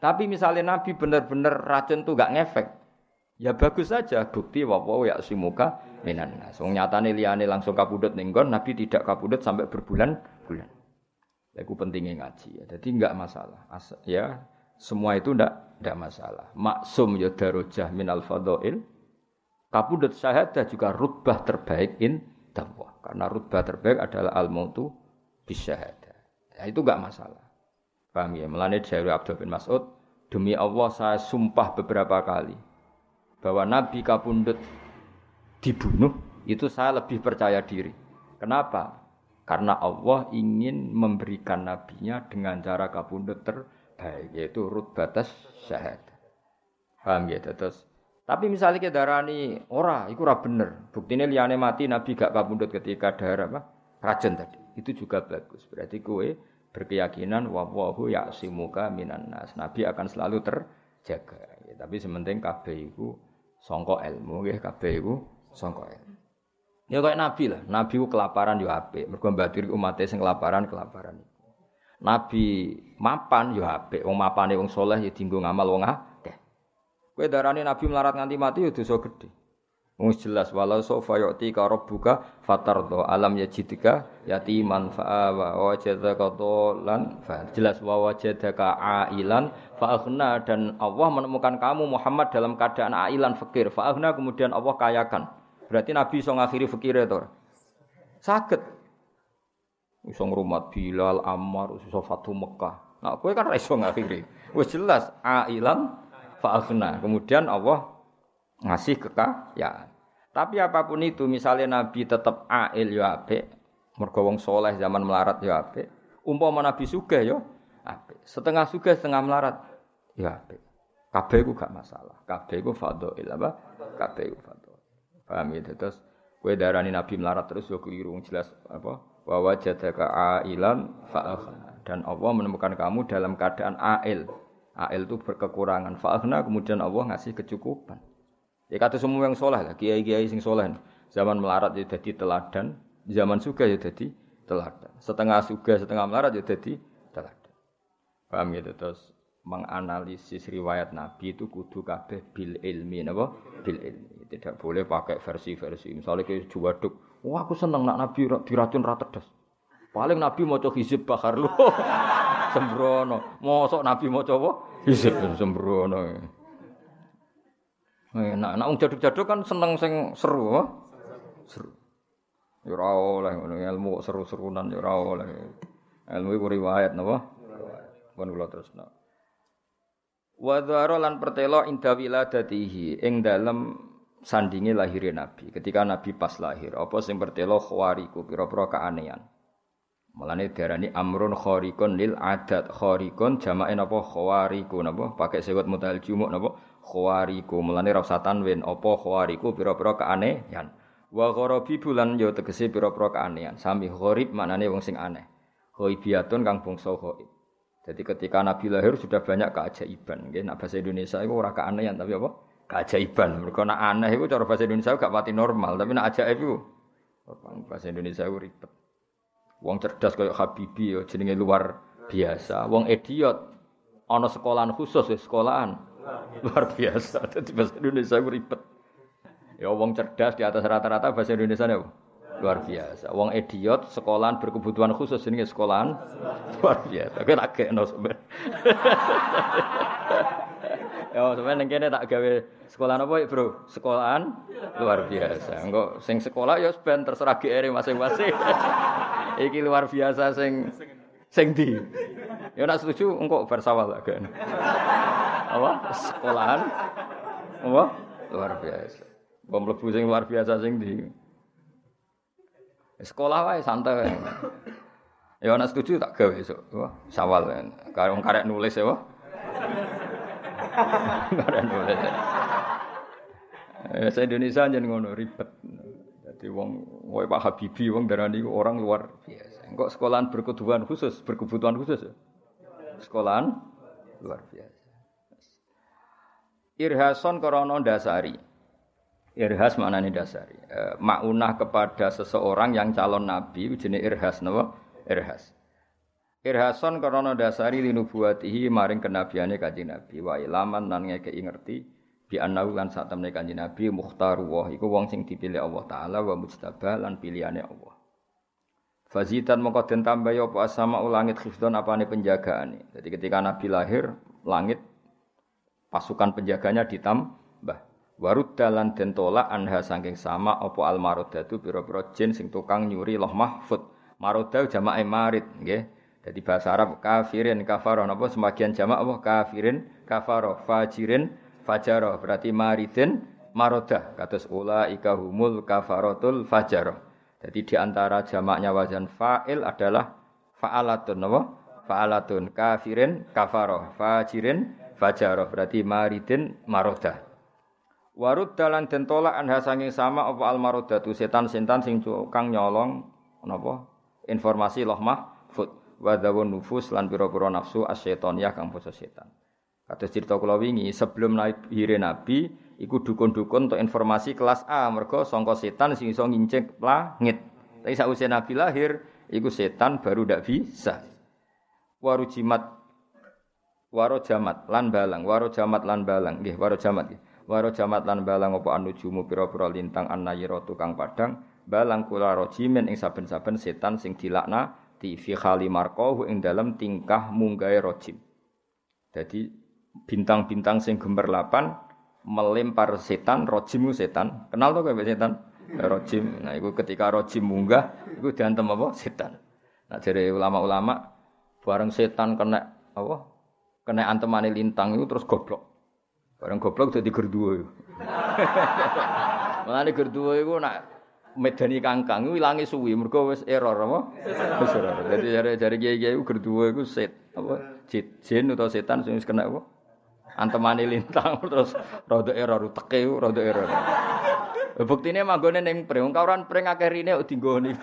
Tapi misalnya Nabi benar-benar racun tuh gak ngefek, Ya bagus saja bukti wawo ya simuka minan. Wong nyatane liyane langsung kabudut ning Nabi tidak kabudut sampai berbulan-bulan. Iku pentingnya ngaji ya. Jadi enggak masalah. As ya semua itu enggak enggak masalah. Maksum ya darujah minal fadhail. Kabudut syahadah juga rutbah terbaik in dakwah. Karena rutbah terbaik adalah al-mautu bisyahadah. Ya itu enggak masalah. Paham ya? Melane dari Abdul bin Mas'ud, demi Allah saya sumpah beberapa kali bahwa Nabi Kapundut dibunuh, itu saya lebih percaya diri. Kenapa? Karena Allah ingin memberikan nabinya dengan cara kapundut terbaik, yaitu rut batas syahad. Paham ya? Terus tapi misalnya kita darani ora, itu ora bener. Buktinya liane mati Nabi gak kapundut ketika darah apa? Racun tadi. Itu juga bagus. Berarti kue berkeyakinan wawahu yaksimuka minan nas. Nabi akan selalu terjaga. Ya, tapi sementing kabeh iku sangka ilmu nggih kabeh iku sangka ilmu. Ya kaya nabi lah, nabi ku kelaparan yo apik, mergo umate sing kelaparan kelaparan. Nabi mapan yo apik, wong mapane wong soleh ya dienggo ngamal wong akeh. Kowe darane nabi melarat nganti mati yo dosa gedhe. Wong jelas walau sofa yu'ti ka rabbuka fatardo alam yajidika yatiman fa'awa wa wajadaka lan fa jelas wa wajadaka ailan fa'aghna dan Allah menemukan kamu Muhammad dalam keadaan ailan fakir fa'aghna kemudian Allah kayakan. Berarti Nabi iso ngakhiri fakir itu. Saged. Iso Bilal, Ammar, iso Fatu Mekah. Nah, kowe kan iso ngakhiri. Wis jelas ailan. Kemudian Allah ngasih kekayaan. Tapi apa pun itu, misalnya Nabi tetap ail ya apik, mergo wong soleh zaman melarat ya apik. Umpama Nabi suga ya apik. Setengah suga setengah melarat ya apik. Kabeh iku gak masalah. Kabeh iku fadhail apa? Kabeh iku fadhail. Paham ya? Terus kowe darani Nabi melarat terus yo keliru jelas apa? Wa wajadaka ailan fa'akhna. Dan Allah menemukan kamu dalam keadaan ail. Ail itu berkekurangan. Fa'akhna kemudian Allah ngasih kecukupan. Ya kata semua yang soleh lah, kiai-kiai sing soleh. Zaman melarat ya jadi teladan, zaman suga ya jadi teladan. Setengah suga, setengah melarat ya jadi teladan. Paham gitu terus menganalisis riwayat Nabi itu kudu kabeh bil ilmi napa? Bil ilmi. Tidak boleh pakai versi-versi. Misalnya kayak juwaduk, wah aku seneng nak Nabi diracun rata das. Paling Nabi mau coba hizib bakar lu. <laughs> sembrono. Mosok Nabi mau coba hizib sembrono. Nah, nak wong jaduk-jaduk kan seneng sing seru, apa? Seru. Ya ora oleh ilmu seru-serunan ya ora oleh. Ilmu iku riwayat napa? Pun kula tresna. Wa dzara lan pertelo inda wiladatihi ing dalem sandinge lahire Nabi. Ketika Nabi pas lahir, apa sing pertelo khawariku pira-pira keanehan. Mulane diarani amrun khariqun lil adat. Khariqun jamake napa khawariku napa? Pakai sewet mutahal jumuk napa? Khawariku mulane ra usah tanwin. Apa khawariku pira-pira keanehan? Wa gharabi bulan yo tegese pira-pira keanehan. Sami gharib maknane wong sing aneh. Ghaibiatun kang bangsa ghaib. Jadi ketika Nabi lahir sudah banyak keajaiban. Nggih nek bahasa Indonesia itu ora keanehan tapi apa? Keajaiban. Mergo nek aneh iku cara bahasa Indonesia gak pati normal tapi nek ajaib iku bahasa Indonesia itu ribet. Wong cerdas kayak Habibi yo jenenge luar biasa. Wong idiot ana sekolahan khusus ya sekolahan Luar biasa. Jadi bahasa Indonesia ribet. Ya wong cerdas di atas rata-rata bahasa Indonesia nih. Luar biasa. Wong idiot sekolahan berkebutuhan khusus ini sekolahan luar biasa. Kan agak no Ya sampeyan ning kene tak gawe sekolahan apa, Bro? Sekolahan luar biasa. Engko sing sekolah ya ben terserah GR masing-masing. <laughs> Iki luar biasa sing sing di. Ya nak setuju engko bersawal tak. Apa? Sekolahan apa? Luar biasa. Bom mlebu sing luar biasa sing di. Sekolah wae santai. Ya ana setuju tak gawe esuk. Wah, sawal. Karo karek nulis ya, wah. <laughs> karek nulis. Eh, saya Indonesia aja ngono ribet. Jadi wong kowe Pak Habibie wong darani orang luar biasa. Engkok sekolahan berkebutuhan khusus, berkebutuhan khusus ya. Sekolahan luar biasa. Irhason korono dasari. Irhas maknane dasari. E, maunah kepada seseorang yang calon nabi jenis irhas napa? irhas. Irhason karena dasari linubuatihi maring kenabiane kanjeng Nabi wa ilaman nan ngekeki ngerti bi annahu lan sak temne kanjeng Nabi mukhtaru wa iku wong sing dipilih Allah taala wa mujtabah lan pilihane Allah. Fazitan mongko den tambah apa asama langit khifdon apane penjagaane. Jadi ketika Nabi lahir, langit pasukan penjaganya ditambah. Warud dalan den anha saking sama apa almarodatu pira-pira jin sing tukang nyuri loh mahfud. Maroda jamaah marid nggih. Jadi bahasa Arab kafirin kafaroh. Napa sebagian jamak apa? Kafirin kafaroh. Fajirin fajaro berarti maridin maroda kados ula ika humul kafarotul fajaro. Jadi di antara jamaknya fa'il adalah fa'alatun. Napa? Fa'alatun. Kafirin kafaroh. Fajirin fajaro berarti maridin maroda. Warud dalan den tolak anha sanging sama apa al marodatu setan-setan sing kang nyolong napa informasi loh mahfud wa dawun nufus lan pira-pira nafsu asyaitoniyah kang basa setan. Kados cerita kula wingi sebelum lahir Nabi iku dukun-dukun untuk informasi kelas A mergo sangka setan sing iso ngincik langit. Tapi sausé Nabi lahir iku setan baru ndak bisa. Waru jimat waro jamat lan balang, waro jamat lan balang, nggih waro jamat nggih. Waro jamat lan balang apa anujumu pira-pira lintang annayira tukang padang balang kula rojimin ing saben-saben setan sing dilakna di fi khali marqahu ing dalam tingkah munggahe rojim. Jadi bintang-bintang sing gemerlapan melempar setan, rojim setan. Kenal tuh kayak setan? Rojim. Nah, itu ketika rojim munggah, itu diantem apa? Setan. Nah, dari ulama-ulama, bareng setan kena apa? Kena antemane lintang itu terus goblok. Bareng goblok jadi gerdua. Malah <laughs> gerdua itu nak medani kangkang iku ilange suwi mergo wis error apa? Wis error. Dadi jare-jare kiai-kiai ku gerduwe iku set apa? Jin utawa setan sing wis kena apa? Antemane lintang <laughs> terus rada error teke rada error. Buktine manggone ning preng, kauran preng akeh rine kok dinggoni. <laughs>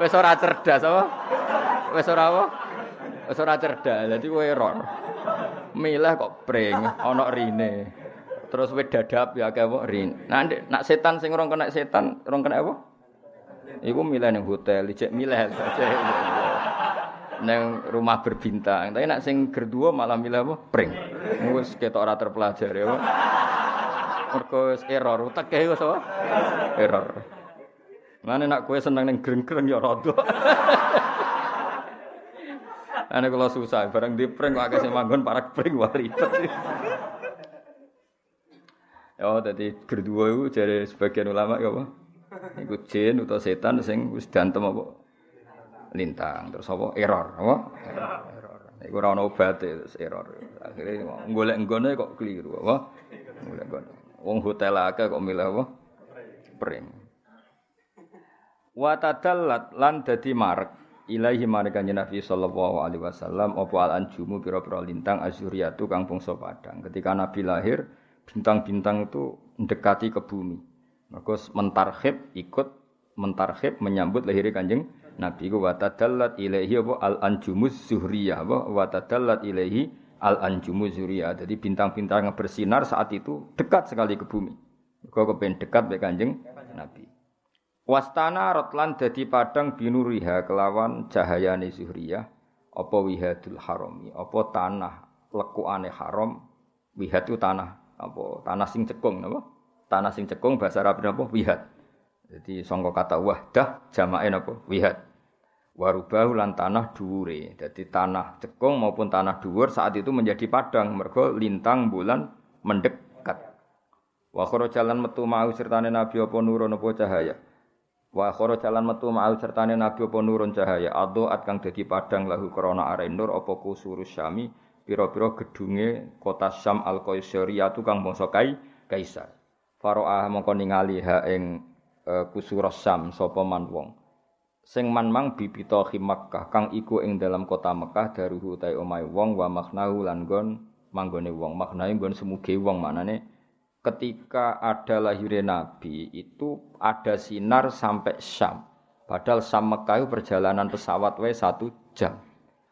Wis ora cerdas apa? Wis ora apa? Wis ora cerdas. Dadi kowe error. Milih kok preng ana rine. Terus wis dadap ya akeh apa rin. Nah, nak setan sing rong kena setan, rong kena apa? Iku milih ning hotel, ijek milih. Neng rumah berbintang. Tapi nak sing gerdua malah milih apa? Pring. Wis ketok ora terpelajari apa. Mergo wis error, uteke wis apa? Error. Mana nak kue seneng neng greng-greng ya rada. Ane kalau susah, barang di prank kok akeh manggon parak prank wae ribet. Oh, dadi berdua itu dari sebagian ulama ya apa? Iku jin atau setan sing wis dantem apa? Lintang. Terus apa? Error, apa? Error. Iku ora ono obat error. Akhire golek nggone kok keliru, apa? Golek nggone. Wong hotel akeh kok milih apa? Pring. Wa tadallat lan dadi marek ilahi maring Nabi sallallahu alaihi wasallam apa al anjumu pira-pira lintang azuriyatu kang bangsa padang. Ketika Nabi lahir, bintang-bintang itu mendekati ke bumi. Maka mentarhib ikut mentarhib menyambut lahirnya kanjeng Nabi ku wa tadallat ilaihi apa al anjumus zuhriyah apa wa tadallat ilaihi al anjumus zuhriyah. Jadi bintang-bintang yang bersinar saat itu dekat sekali ke bumi. Kau kepen dekat be kanjeng Nabi. Wastana rotlan dadi padang binuriha kelawan cahayane zuhriyah apa wihadul harami apa tanah lekukane haram wihad itu tanah apa tanah sing cekung napa? Tanah sing cekung bahasa Arab napa? Wihad. Jadi sangka kata wahdah jamake napa? Wihad. warubahu lan tanah dhuwure. Jadi tanah cekung maupun tanah dhuwur saat itu menjadi padang mergo lintang bulan mendekat. Wa jalan metu mau sertane nabi apa nurun apa cahaya. Wa jalan metu mau sertane nabi apa nurun cahaya. at kang dadi padang lahu krana are nur apa kusurus syami pira-pira gedunge kota Syam al Qaisariyah kang bangsa kai kaisar. Faro'ah mongko ningali ha ing uh, kusurus Syam sapa man wong sing man mang bibita Makkah kang iku ing dalam kota Mekah daruhu tai omahe wong wa maknahu lan gon manggone wong maknae nggon semuge wong maknane ketika ada lahirnya Nabi itu ada sinar sampai Syam padahal Syam Mekah perjalanan pesawat wae satu jam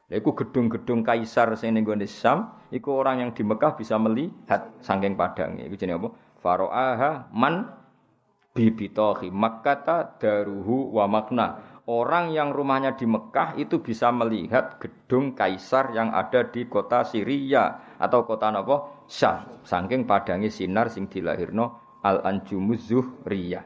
Iku gedung-gedung kaisar sing ning gone Syam, iku orang yang di Mekah bisa melihat saking padange. Iku jenenge apa? Faro'aha man bibitohi makkata daruhu wa makna orang yang rumahnya di Mekah itu bisa melihat gedung kaisar yang ada di kota Syria atau kota apa? Syam. Saking padangi sinar sing dilahirno Al-Anjumuz Zuhriyah.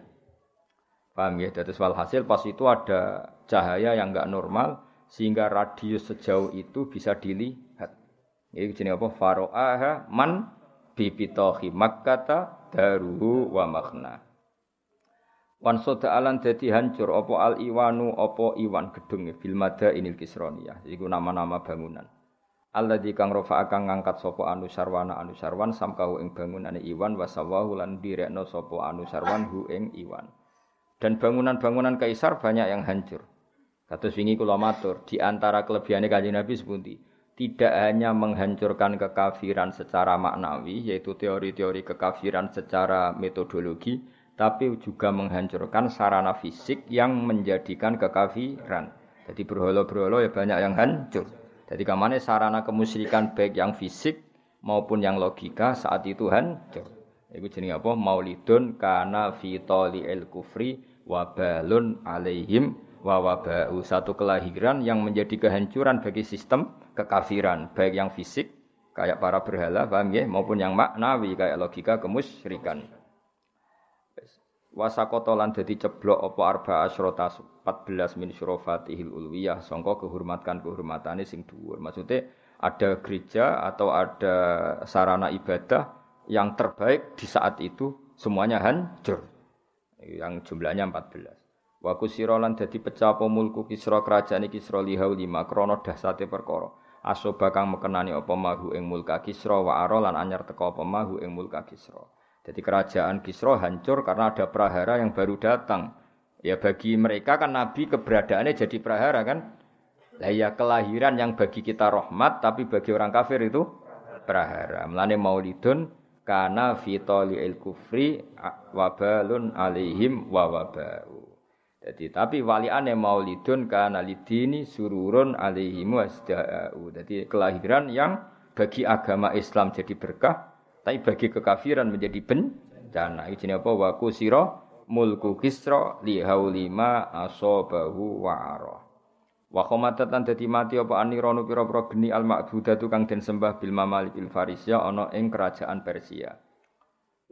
Paham ya? Jadi hasil pas itu ada cahaya yang enggak normal sehingga radius sejauh itu bisa dilihat. Ini jenis apa? Faro'aha man bibitohi makkata daruhu wa makna. Wan soda alan dadi hancur opo al iwanu opo iwan gedung bil mada inil kisroniyah. Iku nama-nama bangunan. di kang rofa akan ngangkat sopo anu sarwana anu sarwan samkau ing bangunan iwan wasawahu lan direkno sopo anu sarwan hu ing iwan. Dan bangunan-bangunan kaisar banyak yang hancur. Kados wingi kula matur, di antara kelebihane Kanjeng Nabi sepundi? Tidak hanya menghancurkan kekafiran secara maknawi, yaitu teori-teori kekafiran secara metodologi, tapi juga menghancurkan sarana fisik yang menjadikan kekafiran. Jadi berholo-berholo ya banyak yang hancur. Jadi ke mana sarana kemusyrikan baik yang fisik maupun yang logika saat itu hancur. Itu jenis apa? Maulidun karena fitoli el kufri wabalun alaihim wawabau. Satu kelahiran yang menjadi kehancuran bagi sistem kekafiran. Baik yang fisik kayak para berhala, paham ya? Maupun yang maknawi kayak logika kemusyrikan. Wasakoto lan dadi ceblok apa arba asyrota 14 min syurofatihil ulwiyah sangka kehormatan kehormatane sing dhuwur. Maksudnya ada gereja atau ada sarana ibadah yang terbaik di saat itu semuanya hancur. Yang jumlahnya 14. Wa kusira lan dadi pecah apa mulku Kisra kerajaan Kisra lihau lima krana dahsate perkara. Asoba kang mekenani apa mahu ing mulka Kisra wa ara lan anyar teka apa mahu ing mulka Kisra. Jadi kerajaan Kisro hancur karena ada prahara yang baru datang. Ya bagi mereka kan Nabi keberadaannya jadi prahara kan. Lah ya kelahiran yang bagi kita rahmat tapi bagi orang kafir itu prahara. Melane maulidun karena fitoli il kufri wabalun alihim wa wabau. Jadi tapi waliane maulidun karena lidini sururun alihim wasda'u. Jadi kelahiran yang bagi agama Islam jadi berkah, tapi bagi kekafiran menjadi bencana. Ini apa? Wa kusira mulku kisra li haulima asobahu wa arah. Wa khomatatan dadi mati apa anirono pira-pira geni al ma'budatu kang den sembah bil mamalikil farisia ana ing kerajaan Persia.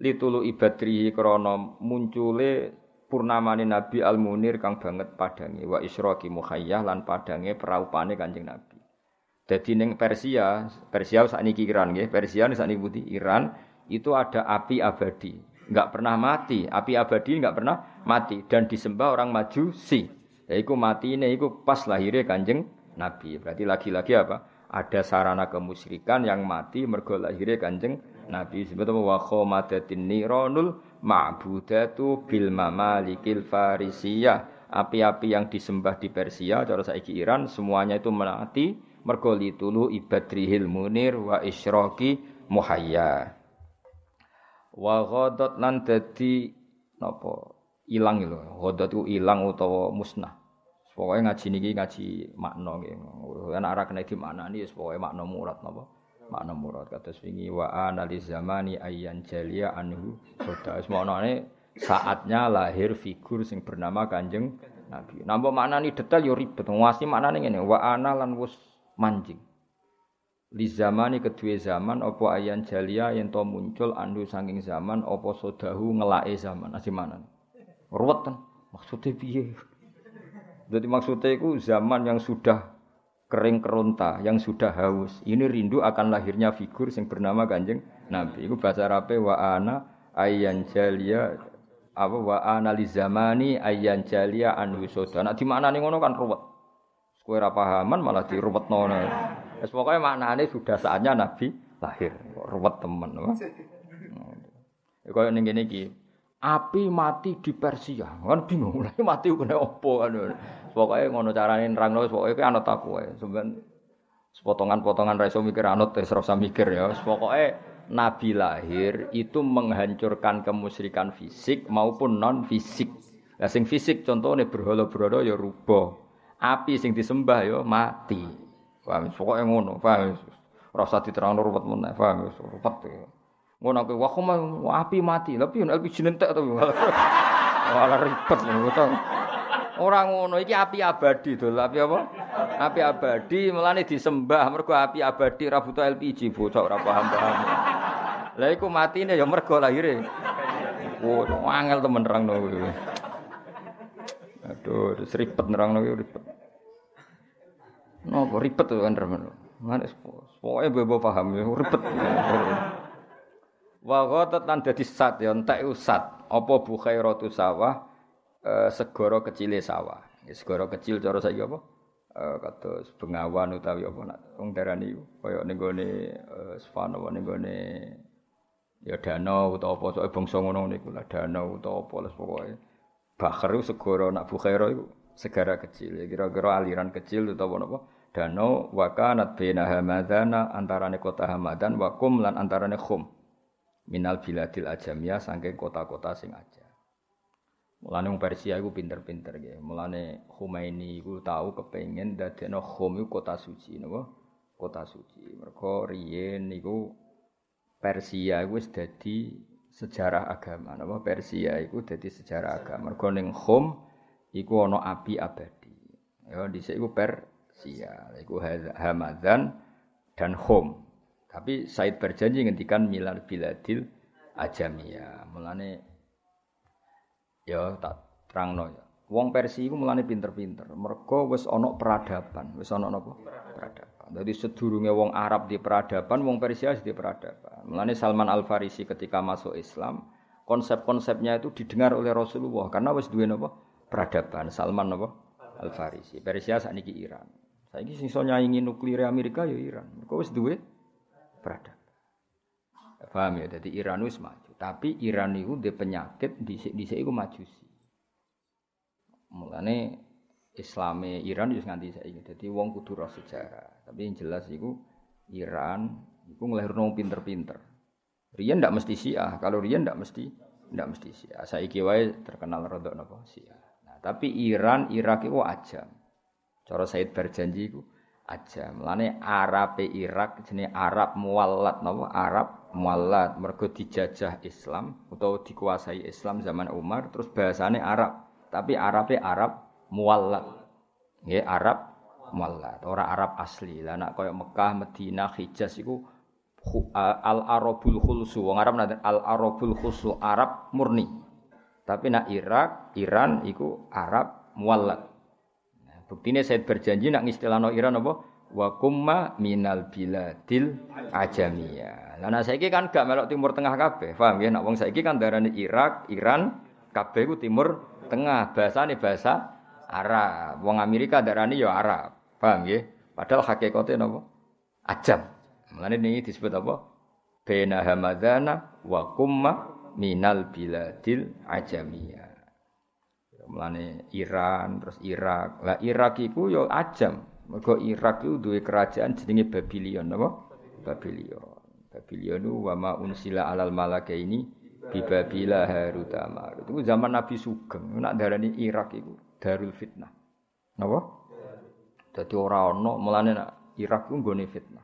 Litulu ibadrihi krana muncule purnamane Nabi Al Munir kang banget padange wa isyraqi muhayyah lan padange peraupane Kanjeng Nabi. Jadi neng Persia, Persia saat ini Iran ya, Persia saat ini putih Iran itu ada api abadi, nggak pernah mati. Api abadi nggak pernah mati dan disembah orang majusi. Yaitu mati ini, itu pas lahirnya kanjeng Nabi. Berarti lagi-lagi apa? Ada sarana kemusyrikan yang mati mergo lahirnya kanjeng Nabi. Sebetulnya wa khomadatin nironul ma'budatu bil mamalikil farisiyah. Api-api yang disembah di Persia, cara saiki Iran, semuanya itu mati mergo litulu ibadrihil munir wa isyraqi muhayya. Wa ghadat lan dadi napa ilang lho. Ghadat ku ilang utawa musnah. Pokoke ngaji niki ngaji makna nggih. Ana ora kena dimaknani wis pokoke makna murad napa? Makna murad. Kados wingi wa analiz zamani ayyan jalia anhu. Soda wis maknane saatnya lahir figur sing bernama Kanjeng Nabi. Nambah maknani detail yo ribet. Ngwasi maknane ngene, wa ana lan wus manjing. Li zamani kedua zaman opo ayan jalia yang to muncul andu sangking zaman opo sodahu ngelae zaman. Asih mana? Ruwet kan? Maksudnya piye? Jadi maksudnya itu zaman yang sudah kering keronta, yang sudah haus. Ini rindu akan lahirnya figur yang bernama Kanjeng Nabi. Itu bahasa Arabnya wa ana ayyan jalia apa wa ana li zamani ayyan jalia an wisoda. Nah di mana nih ngono kan ruwet. Kowe ora pahaman malah diruwetno. Wis pokoke maknane sudah saatnya Nabi lahir. Ruwet temen. Ya kaya ning kene iki. Api mati di Persia. Kan bingung, <laughs> lha mati kena opo kan. Pokoke ngono carane nerangno pokoke ana taku wae. Sampeyan potongan-potongan ra iso mikir anut wis ora mikir ya. Pokoke Nabi lahir itu menghancurkan kemusyrikan fisik maupun non fisik. Lah sing fisik contohnya berhala-berhala ya rubah. Api sing disembah ya mati. Paham? Pokoke ngono, paham? Rasa diterangno ruwet meneh, paham? Ruwet. Ngono kuwi wah api mati, tapi LPG nentek to. <laughs> Wala ribet ngono. Ora ngono iki api abadi dol. Api apa? Api abadi melane disembah mergo api abadi ra butuh LPG bocah ora paham-paham. Lah iku matine ya mergo lahire. Oh, angel temen nerangno kuwi. Aduh, wis ribet nerangno kuwi ribet. Napa ribet to kan remen. Mane pokoke bebo paham ya ribet. Wa ghatat lan dadi sat ya entek usat. Apa bu khairatu sawah uh, segara kecile sawah. Ya, segara kecil cara saiki apa? Uh, kados bengawan utawi apa nak wong darani kaya ning gone uh, Svana ning ya danau utawa apa sok bangsa ngono niku lah danau utawa apa les pokoke. Bakhar itu segara nak bukhaira iku segara kecil ya kira-kira aliran kecil utawa apa danau wa kanat baina hamadana antarane kota Hamadan wa kum lan antarane khum minal biladil ajamiyah saking kota-kota sing aja Mulane wong Persia iku pinter-pinter nggih. Mulane Khomeini iku tahu kepengin dadekno Khom iku kota suci napa? Kota suci. Mergo riyen niku Persia wis dadi sejarah agama napa? Persia iku dadi sejarah agama. Mergo ning Khom iku ana api abadi. Ya dhisik iku Persia. Iku Hamadan dan Khom. Tapi Said berjanji ngendikan milal biladil ajamiyah. Mulane ya tak terangno ya. Wong Persia iku mulane pinter-pinter. Mergo wis ana peradaban, wis ana napa? Peradaban. Jadi sedurunge wong Arab di peradaban, wong Persia di peradaban. Mulane Salman Al Farisi ketika masuk Islam, konsep-konsepnya itu didengar oleh Rasulullah karena wis duwe napa? Peradaban. Salman napa? Al Farisi. Persia sakniki Iran. Saiki sing iso nyaingi nuklir Amerika ya Iran. Mergo wis duwe peradaban. Paham ya? Jadi Iran wis maju. Tapi Iran itu dia penyakit di dhisik iku majusi. Mulane Islame Iran wis nganti saiki. Dadi wong kudu sejarah. Tapi yang jelas iku Iran iku nglahirno pinter-pinter. Rian ndak mesti Syiah. Kalau Rian ndak mesti ndak mesti Syiah. Saiki wae terkenal rodok napa Syiah. Nah, tapi Iran, Irak iku ajam. Cara Said berjanji iku aja. Mulane Arab Irak jenenge Arab muallat napa? Arab muallat mergo dijajah Islam utawa dikuasai Islam zaman Umar terus bahasane Arab. Tapi Arabe Arab muallat. Nggih Arab muallat, ora Arab asli. Lah nek kaya Mekah, Madinah, Hijaz iku al Arabul khulsu. Wong Arab al Arabul khulsu Arab murni. Tapi nak Irak, Iran iku Arab muallat. Buktine saya berjanji nak ngistilahno Iran apa? Wa kumma minal biladil ajamiyah. Lah nek saiki kan gak melok timur tengah kabeh. Paham ya? Nak wong saiki kan darani Irak, Iran, kabeh ku timur tengah. Bahasane bahasa Arab. Wong Amerika darani ya Arab. Paham ya? Padahal hakikate napa? Ajam. Mulane ini disebut apa? Baina hamadana wa kumma minal biladil ajamiyah. Mulane Iran terus Irak. Lah Irak iku ya ajam. Mergo Irak iku duwe kerajaan jenenge Babylon napa? Babylon. Babylon wa ma unsila alal malaka ini bi Babila Harut Marut. Itu zaman Nabi Sugeng. Nak darani Irak iku darul fitnah. Napa? Dadi ora ana mulane nak Irak ku nggone fitnah.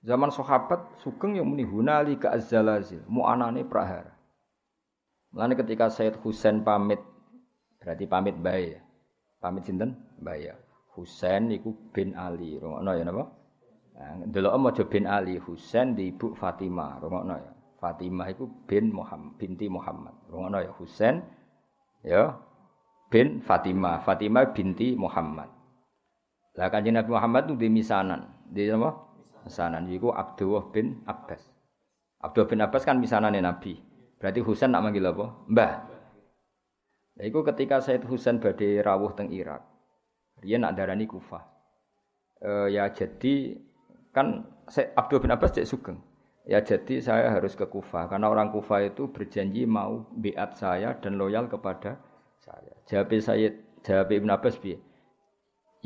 Zaman sahabat Sugeng yang muni hunali azzalazil, mu anane prahara. Mulane ketika Sayyid Husain pamit Berarti pamit bae ya. Pamit sinten? Bae ya. Husain iku bin Ali. Rungokno ya napa? Nah, delok maca bin Ali Husain di ibu Fatimah. Rungokno ya. Fatimah iku bin Muhammad binti Muhammad. Rungokno ya Husain ya bin Fatimah. Fatimah binti Muhammad. Lah kanjeng Nabi Muhammad itu di misanan. Di apa? Misanan. Iku Abdullah bin Abbas. Abdullah bin Abbas kan misanane Nabi. Berarti Husain nak manggil apa? Mbah. Lah iku ketika Said Husain badhe rawuh teng Irak. Dia nak darani Kufah. E, ya jadi kan Abdul bin Abbas cek sugeng. Ya jadi saya harus ke Kufah karena orang Kufah itu berjanji mau biat saya dan loyal kepada saya. Jawab saya jawab Ibn Abbas bi.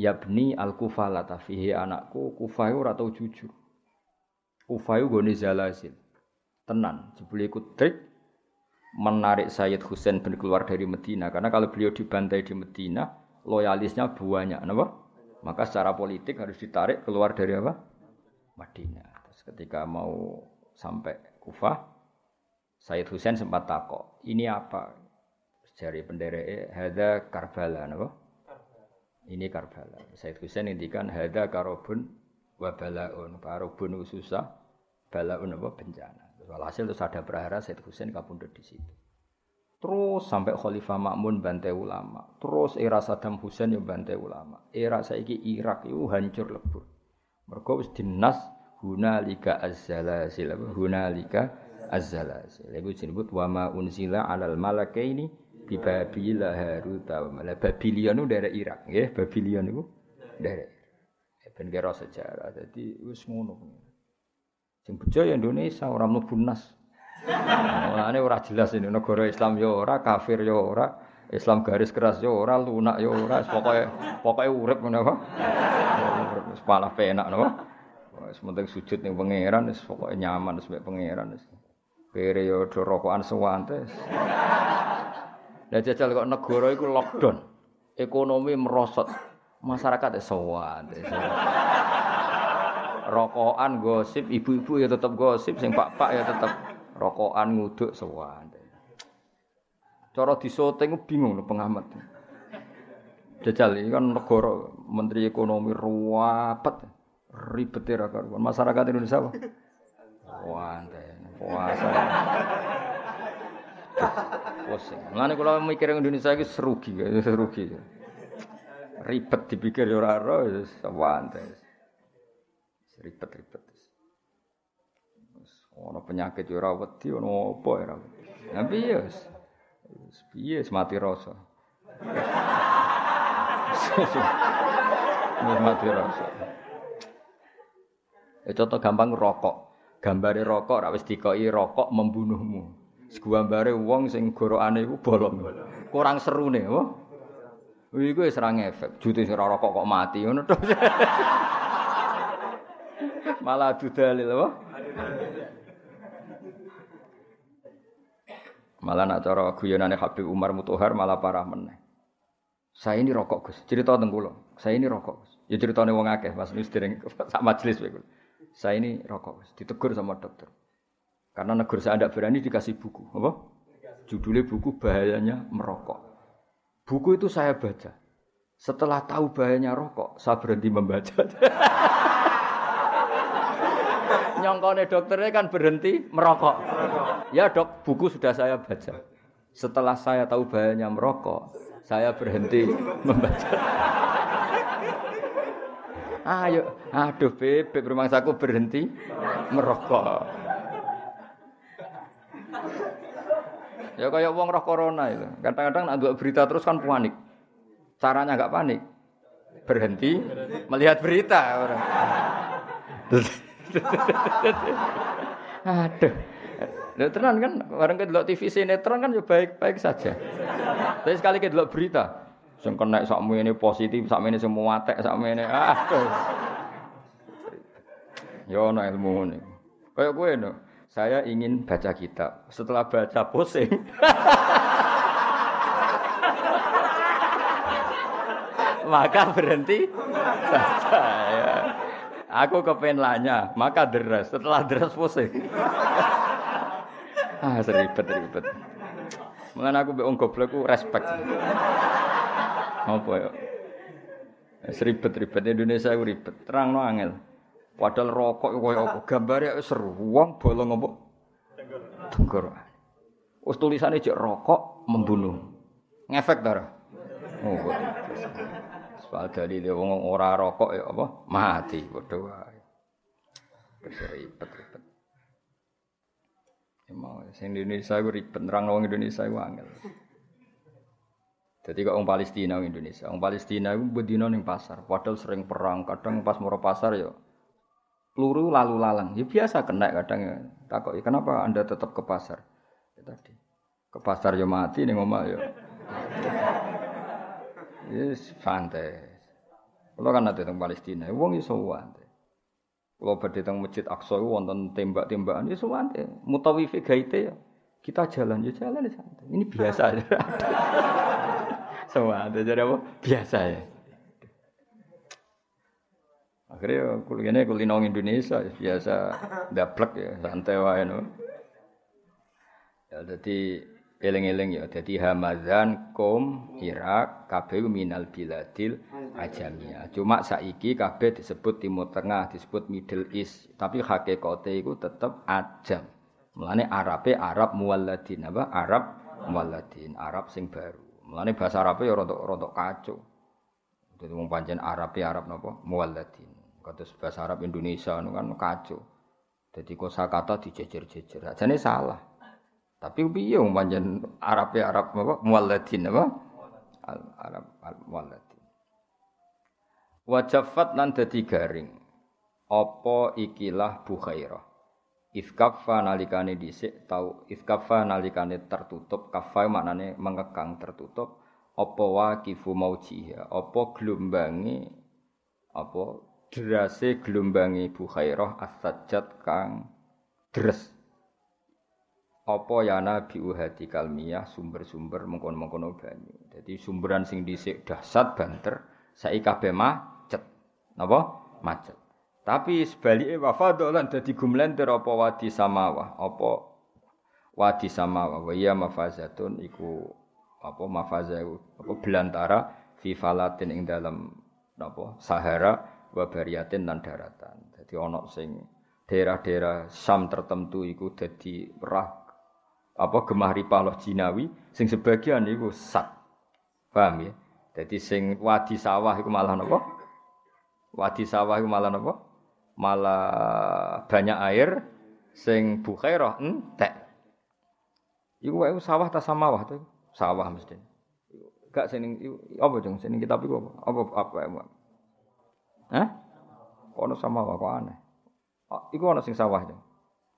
Ya bni al Kufah latafihi anakku Kufah itu ratau jujur. Kufah itu goni zalazil. Tenan, jebule ikut trik menarik Sayyid Husain bin keluar dari Medina karena kalau beliau dibantai di Medina loyalisnya banyak, kenapa? Maka secara politik harus ditarik keluar dari apa? Madinah. Terus ketika mau sampai Kufah, Sayyid Husain sempat takok, ini apa? Jari penderek, hada Karbala, apa? Ini Karbala. Sayyid Husain intikan hada karobun wabalaun. Karobun susah, balaun apa? Bencana. Walhasil terus ada berharap Sayyid Husain kapundut di situ. Terus sampai Khalifah Makmun bantai ulama. Terus era Saddam Hussein yang bantai ulama. Era saiki Irak itu hancur lebur. Mereka wis dinas hunalika az-zalazil. Hunalika az-zalazil. Iku disebut wa ma unzila alal malakaini di Babila Harut wa Babilion itu dari Irak, ya. Babilion itu dari Ben kira sejarah. Jadi wis ngono. Sing bejo ya Indonesia orang mlebu nas. Mulane ora jelas ini negara Islam ya ora, kafir ya ora, Islam garis keras ya ora, lunak ya ora, pokoke pokoke urip ngono apa. Urip wis pala penak napa. Wis penting sujud ning pangeran wis pokoke nyaman wis mek pangeran wis. Kere ya do rokokan sewantes. Lah jajal kok negara iku lockdown. Ekonomi merosot. Masyarakat ya sowan. Rokokan gosip, ibu-ibu ya tetap gosip, sing pak-pak ya tetap rokokan nguduk sewan. Cara disoting bingung lho pengamat. Jajal ini kan negara menteri ekonomi ruwapet ribet ya karuan. Masyarakat Indonesia apa? Wah, puasa. Pusing. Mulane kula mikir Indonesia iki serugi, serugi. Ribet dipikir ya ora ora wis Ribet-ribet. Ono penyakit yo ora wedi, ono apa ya ora. Lah piye? Wis piye mati rasa. Wis mati rasa. Ya contoh gampang rokok. Gambare rokok ra wis dikoki rokok membunuhmu. Segambare wong sing gorokane iku bolong. Kurang serune, apa? Iku wis ra ngefek. Jute sing rokok kok mati ngono to. <laughs> Malah adu dalil? Malah nak cara guyonane Habib Umar Mutohar malah parah meneh. Saya ini rokok Gus. Cerita teng kula. Saya ini rokok Gus. Ya ceritane wong akeh pas wis dereng <laughs> sak majelis kowe. Saya ini rokok Gus. Ditegur sama dokter. Karena negur saya tidak berani dikasih buku. Apa? Judulnya buku bahayanya merokok. Buku itu saya baca. Setelah tahu bahayanya rokok, saya berhenti membaca. <laughs> Nyongkone dokternya kan berhenti merokok. Ya dok, buku sudah saya baca. Setelah saya tahu bahayanya merokok, saya berhenti membaca. <laughs> Ayo, aduh bebek rumangsaku berhenti merokok. Ya kayak wong roh corona itu. Kadang-kadang nak berita terus kan panik. Caranya nggak panik. Berhenti melihat berita orang. Aduh. Lha tenan kan bareng ke delok TV sinetron kan ya baik-baik saja. Tapi sekali ke delok berita sing kena sakmu ini positif, sakmu ini semua atek, sakmu ini aduh. Yo ana ilmu ngene. Kayak gue no. Saya ingin baca kitab. Setelah baca pusing. Maka berhenti ya. Aku kepengen lanya, maka deras. Setelah deras pusing. ah, seribet ribet. Mengenai aku beong goblok aku respect. Apa ya? Seribet ribet Indonesia aku ribet. Terang no angel. Padahal rokok koyo apa? Gambare seru. Wong bolong apa? Tenggorokan. Wis tulisane jek rokok membunuh. Ngefek ta Oh, Soal dalile wong ora rokok ya apa? Mati padha wae. Ribet-ribet. Emang ya sing Indonesia iku ribet nerang wong Indonesia iku angel. Jadi kok orang Palestina orang Indonesia, orang Palestina itu bedino ning pasar, padahal sering perang, kadang pas mau pasar ya peluru lalu lalang, ya biasa kena kadang ya. Takut, ya kenapa anda tetap ke pasar? Ya tadi ke pasar ya mati nih ngomong ya. Yes, santai. Kalau kan ada tentang Palestina, wong iso santai. Kalau badhe teng Masjid Aqsa wonten tembak-tembakan iso santai. Mutawifi gaite ya. Kita jalan ya jalan ya santai. Ini biasa aja. Semua ada jadi apa? Biasa ya. Akhirnya kuliahnya kulinong Indonesia biasa daplek ya santai wae no. Ya jadi eling-eling ya jadi Hamadan kom Irak kabeh minal biladil ajamia. Cuma saiki kabeh disebut Timur Tengah, disebut Middle East, tapi hakikate iku tetep ajam. Mulane Arabe Arab muwalladin apa? Arab muwalladin, Arab sing baru. Mulane bahasa Arab ya rontok-rontok kacau. Jadi wong pancen Arab ya Arab napa? Muwalladin. Kados bahasa Arab Indonesia nu kan kacau. Jadi kosakata dijejer-jejer. Ajane salah. Tapi piye wong pancen Arab ya Arab napa? Muwalladin apa? Al Arab al muwalladin. Wajafat nan dadi garing. Apa ikilah bukhairah? Ifkafa nalikane dhisik tau ifkafa nalikane tertutup kafa maknane mengekang tertutup apa waqifu maujiha apa gelombangi apa derase gelombangi bukhairah as-sajjad kang deres. Apa ya nabi uhadi kalmiyah sumber-sumber mengkono-mengkono banyu. Jadi sumberan sing dhisik dahsyat banter saiki kabeh macet. Napa? Macet. Tapi sebaliknya wafado lan dadi gumlenter apa wadi samawah, apa wadi samawah. Wa iya mafazatun iku apa mafaza apa belantara fi falatin ing dalam apa Sahara wa bariatin lan daratan. Dadi ana sing daerah-daerah Sam tertentu iku dadi rah apa gemah ripah jinawi sing sebagian iku sat. Paham ya? Dadi sing wadi sawah iku malah napa? Wadi sawah iku malah napa? malah banyak air sing bukhairah entek. Iku wae sawah ta samawah to? Sawah mesti. Gak sing apa jeng sing kitab iku apa? Apa apa apa? Hah? Ono samawah kok aneh. Oh, iku ono sing sawah.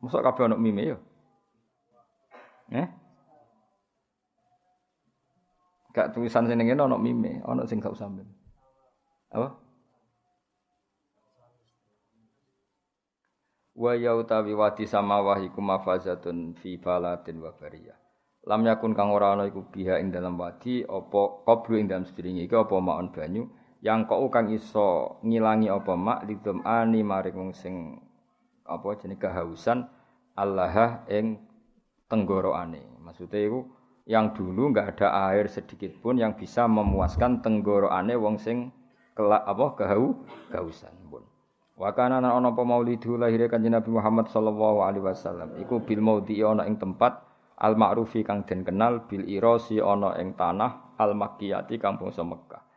Mosok kabeh ono mime yo. Eh? Gak tulisan sing ngene ono mime, ono sing gak usah Apa? wa yautawi wadi samawah iku mafazatun fi balatin wa bariyah lam yakun kang ora ana iku biha ing dalam wadi apa qabru ing dalam sedringe iki apa maun banyu yang kok kang iso ngilangi apa mak? Lidum ani maring wong sing apa jenenge kehausan Allah ing tenggorokane. Maksudnya iku yang dulu nggak ada air sedikit pun yang bisa memuaskan tenggorokane wong sing kelak apa kehau kehausan pun. Wa kana ana apa maulidu lahire kanjeng Nabi Muhammad sallallahu alaihi wasallam. Iku bil maudhi ana ing tempat al ma'rufi kang den kenal bil irasi ana ing tanah al makkiyati kampung Mekah.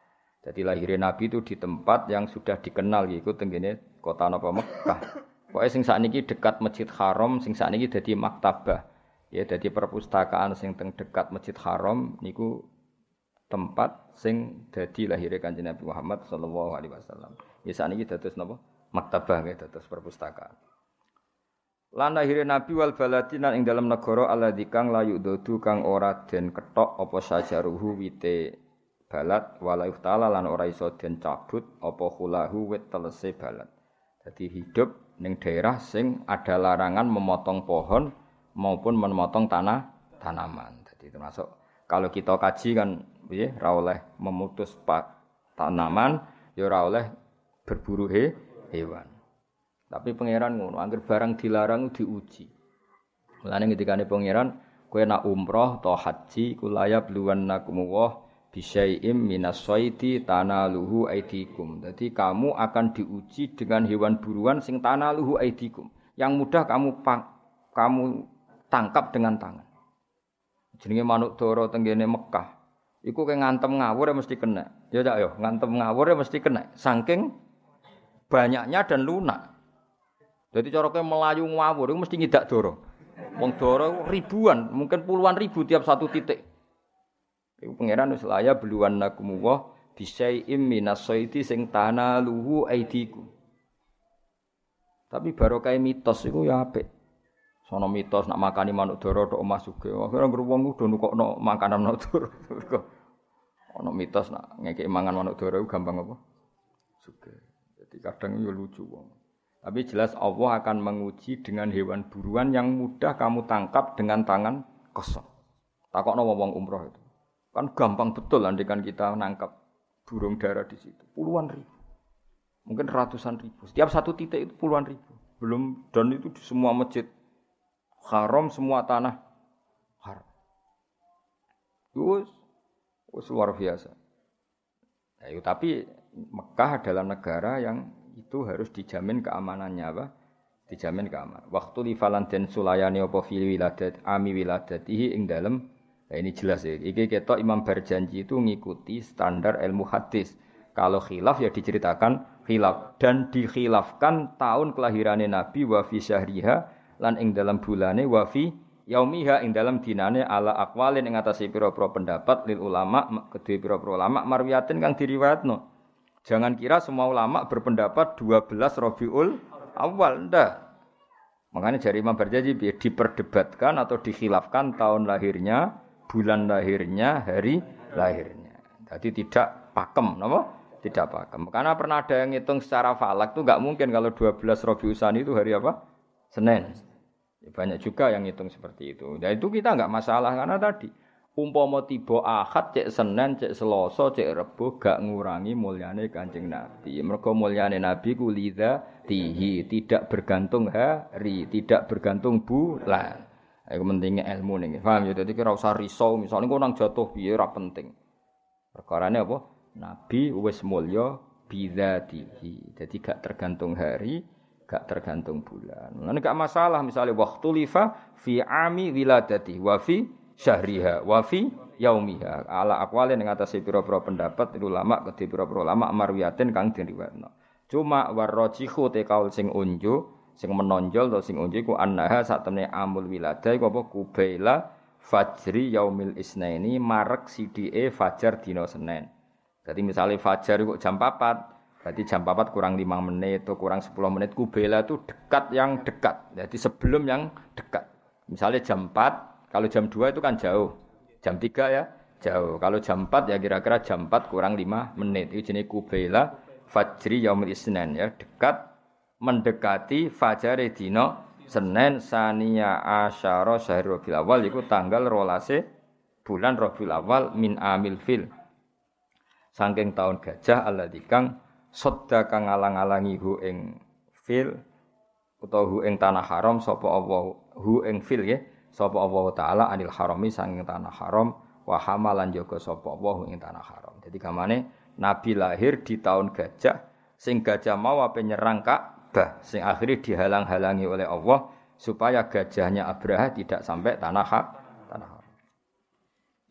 Jadi lahirnya Nabi itu di tempat yang sudah dikenal yaitu tenggene kota napa Mekah. Pokoknya sing sakniki dekat Masjid Haram, sing sakniki dadi maktabah. Ya dadi perpustakaan sing teng dekat Masjid Haram niku tempat sing dadi lahirnya Kanjeng Nabi Muhammad sallallahu alaihi wasallam. Ya sakniki dados napa? maktabah nggih dados perpustakaan. Lan akhire Nabi wal baladina ing dalam negara alladzi kang layu dodu kang ora den ketok apa sajaruhu wite balad wala taala lan ora iso den cabut apa khulahu wit telese balad. Jadi hidup ning daerah sing ada larangan memotong pohon maupun memotong tanah tanaman. Jadi termasuk kalau kita kaji kan ya ra oleh memutus pak tanaman ya ora oleh berburu he hewan. Tapi pangeran ngono, angger barang dilarang diuji. Mulane ketikane pangeran, kowe nak umroh atau haji kulaya bluwan nakumullah bisyai'im minas saidi tanaluhu aidikum. Jadi kamu akan diuji dengan hewan buruan sing tanaluhu aidikum. Yang mudah kamu pang, kamu tangkap dengan tangan. Jenenge manuk doro tenggene Mekah. Iku kayak ngantem ngawur ya mesti kena. Ya tak yo, ngantem ngawur ya mesti kena. Saking banyaknya dan lunak. Jadi cara kayak melayu ngawur itu mesti ngidak doro. Wong doro ribuan, mungkin puluhan ribu tiap satu titik. Iku pangeran wis laya beluan nakumullah bisyai'im minas saiti sing tanaluhu aidiku. Tapi baru kayak mitos itu ya apik. Sono mitos nak makani manuk doro tok omah sugih. Akhire wong kudu nukokno makanan manuk doro. <laughs> Ono mitos nak ngekek mangan manuk doro gampang apa? Sugih. Jadi kadang yo lucu wong. Tapi jelas Allah akan menguji dengan hewan buruan yang mudah kamu tangkap dengan tangan kosong. Takokno wong umroh itu. Kan gampang betul andikan kita nangkap burung dara di situ. Puluhan ribu. Mungkin ratusan ribu. Setiap satu titik itu puluhan ribu. Belum dan itu di semua masjid haram semua tanah haram. Terus, terus luar biasa. Nah, tapi Mekah adalah negara yang itu harus dijamin keamanannya apa? Dijamin keamanan. Waktu li falan den sulayani apa fil wiladat ami wiladatihi ing dalem nah ini jelas ya. Iki ketok Imam berjanji itu ngikuti standar ilmu hadis. Kalau khilaf ya diceritakan khilaf dan dikhilafkan tahun kelahirannya Nabi wa fi syahriha lan ing dalam bulane wa fi yaumiha ing dalam dinane ala akwalin ing atase pira-pira pendapat lil ulama kedue pira-pira ulama marwiyatin kang diriwayatno. Jangan kira semua ulama berpendapat 12 Rabiul Awal ndak. Makanya jari Imam Barjaji diperdebatkan atau dikhilafkan tahun lahirnya, bulan lahirnya, hari lahirnya. Jadi tidak pakem, napa? Tidak pakem. Karena pernah ada yang ngitung secara falak tuh nggak mungkin kalau 12 Rabiul Usani itu hari apa? Senin. Ya, banyak juga yang ngitung seperti itu. Dan itu kita nggak masalah karena tadi umpama tiba ahad cek senen cek seloso cek rebo gak ngurangi mulyane kanjeng nabi mergo mulyane nabi ku tihi tidak bergantung hari tidak bergantung bulan Iku pentingnya ilmu nih, paham ya? Jadi kira usah risau, misalnya kau nang jatuh biar ora penting. Perkara ini apa? Nabi wes mulya bidatihi. Jadi gak tergantung hari, gak tergantung bulan. Nah, gak masalah misalnya waktu lifa fi ami wiladati wa fi syahriha wa fi yaumiha ala aqwalin ing atase pira-pira pendapat ulama kedhe pira-pira ulama marwiyatin kang diriwayatno cuma warrajihu te kaul sing unju sing menonjol atau sing unju iku annaha satemene amul wilada iku apa kubaila fajri yaumil isnaini marek sidike fajar dina Senin jadi misalnya fajar itu jam 4 berarti jam 4 kurang 5 menit atau kurang 10 menit kubela itu dekat yang dekat jadi sebelum yang dekat misalnya jam 4 kalau jam 2 itu kan jauh. Jam 3 ya jauh. Kalau jam 4 ya kira-kira jam 4 kurang 5 menit. Itu jenis kubela fajri yaumil isnen ya. Dekat mendekati fajar dino Senin sania asyara syahr Rabiul Awal itu tanggal rolase bulan Rabiul Awal min amil fil. Saking tahun gajah Allah dikang sodda kang alang-alangi hu ing fil utawa hu ing tanah haram sapa Allah hu ing fil ya sapa Allah taala anil harami sanging tanah haram wa hamalan jaga sapa Allah ing tanah haram. Jadi kamane Nabi lahir di tahun gajah sing gajah mau apa nyerang Ka'bah sing akhirnya dihalang-halangi oleh Allah supaya gajahnya Abraha tidak sampai tanah hak tanah haram.